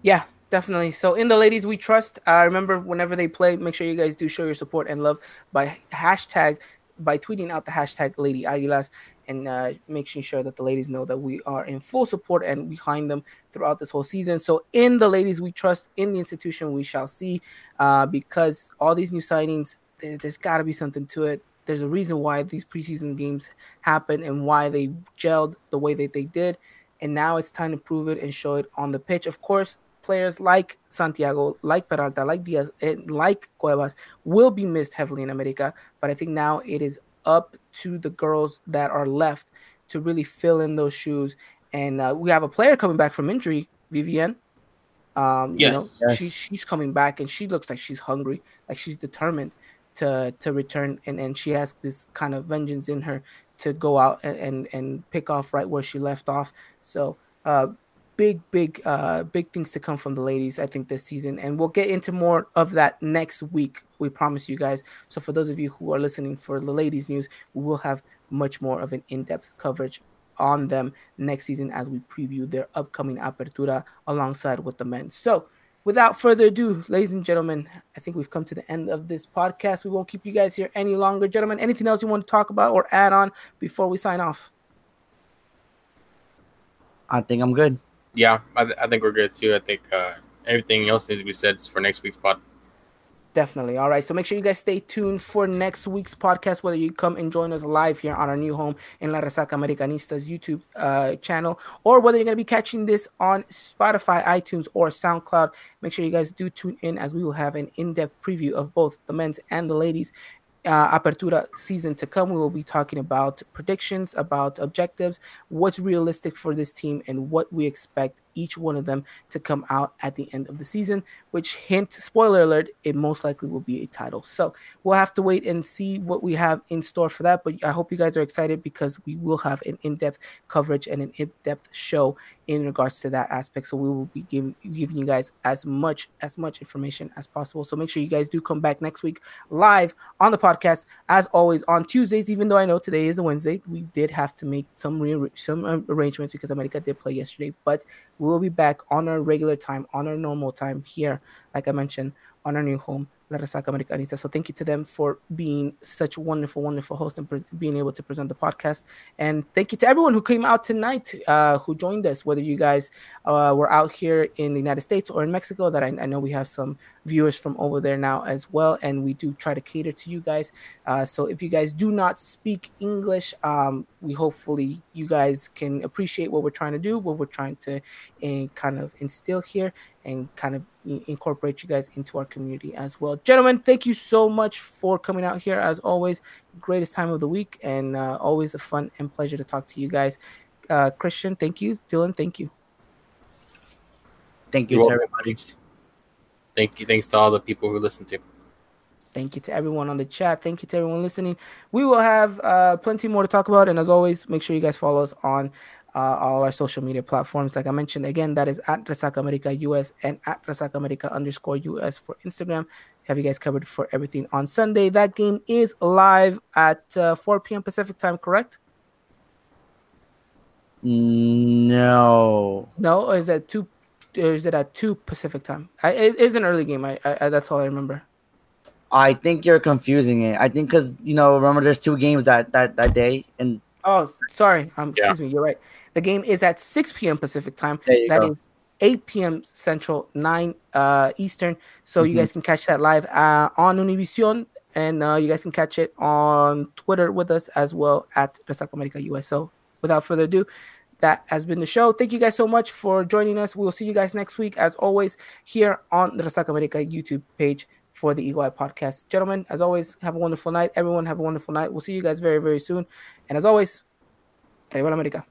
Yeah, definitely. So in the ladies we trust. Uh, remember, whenever they play, make sure you guys do show your support and love by hashtag by tweeting out the hashtag Lady Aguilas and uh, making sure that the ladies know that we are in full support and behind them throughout this whole season. So, in the ladies we trust, in the institution we shall see, uh, because all these new signings, there, has got to be something to it. There's a reason why these preseason games happen and why they gelled the way that they did. And now it's time to prove it and show it on the pitch. Of course, players like Santiago, like Peralta, like Diaz, and like Cuevas will be missed heavily in America. But I think now it is up to the girls that are left to really fill in those shoes. And uh, we have a player coming back from injury, Vivian. Um, yes, you know, yes. She, she's coming back and she looks like she's hungry, like she's determined to to return, and and she has this kind of vengeance in her to go out and and, and pick off right where she left off. So uh, big, big, uh, big things to come from the ladies, I think, this season. And we'll get into more of that next week. We promise you guys. So, for those of you who are listening for the ladies' news, we will have much more of an in depth coverage on them next season as we preview their upcoming apertura alongside with the men. So, without further ado, ladies and gentlemen, I think we've come to the end of this podcast. We won't keep you guys here any longer. Gentlemen, anything else you want to talk about or add on before we sign off? I think I'm good yeah, I, th- I think we're good too. I think uh, everything else needs to be said for next week's pod. Definitely. All right. So make sure you guys stay tuned for next week's podcast, whether you come and join us live here on our new home in La Resaca Americanistas YouTube uh, channel, or whether you're going to be catching this on Spotify, iTunes, or SoundCloud. Make sure you guys do tune in as we will have an in depth preview of both the men's and the ladies uh, Apertura season to come, we will be talking about predictions, about objectives, what's realistic for this team, and what we expect each one of them to come out at the end of the season. Which, hint, spoiler alert, it most likely will be a title. So we'll have to wait and see what we have in store for that. But I hope you guys are excited because we will have an in depth coverage and an in depth show in regards to that aspect. So we will be giving, giving you guys as much as much information as possible. So make sure you guys do come back next week live on the podcast as always on Tuesdays. Even though I know today is a Wednesday, we did have to make some re- some arrangements because America did play yesterday. But we will be back on our regular time, on our normal time here, like I mentioned, on our new home La Resaca Americanista. So thank you to them for being such wonderful, wonderful host and pre- being able to present the podcast. And thank you to everyone who came out tonight, uh, who joined us, whether you guys uh, were out here in the United States or in Mexico. That I, I, know we have some viewers from over there now as well, and we do try to cater to you guys. Uh, so if you guys do not speak English, um, we hopefully you guys can appreciate what we're trying to do, what we're trying to uh, kind of instill here, and kind of incorporate you guys into our community as well. Gentlemen, thank you so much for coming out here. As always, greatest time of the week, and uh, always a fun and pleasure to talk to you guys. Uh, Christian, thank you. Dylan, thank you. Thank you You're to welcome. everybody. Thank you. Thanks to all the people who listen to. Thank you to everyone on the chat. Thank you to everyone listening. We will have uh, plenty more to talk about. And as always, make sure you guys follow us on uh, all our social media platforms. Like I mentioned, again, that is at Resaca America US and at Resaca America underscore US for Instagram. Have you guys covered for everything on Sunday? That game is live at uh, 4 p.m. Pacific time, correct? No. No, or is that 2 or is it at 2 Pacific time? I, it is an early game. I, I, that's all I remember. I think you're confusing it. I think because you know, remember, there's two games that that that day, and oh, sorry, um, yeah. excuse me, you're right. The game is at 6 p.m. Pacific time. That go. is 8 p.m. Central, 9 uh, Eastern. So mm-hmm. you guys can catch that live uh, on Univision, and uh, you guys can catch it on Twitter with us as well at Resaca America US. So without further ado, that has been the show. Thank you guys so much for joining us. We'll see you guys next week, as always, here on the Resaca America YouTube page for the Eagle Eye Podcast. Gentlemen, as always, have a wonderful night. Everyone, have a wonderful night. We'll see you guys very, very soon. And as always, Arriba America.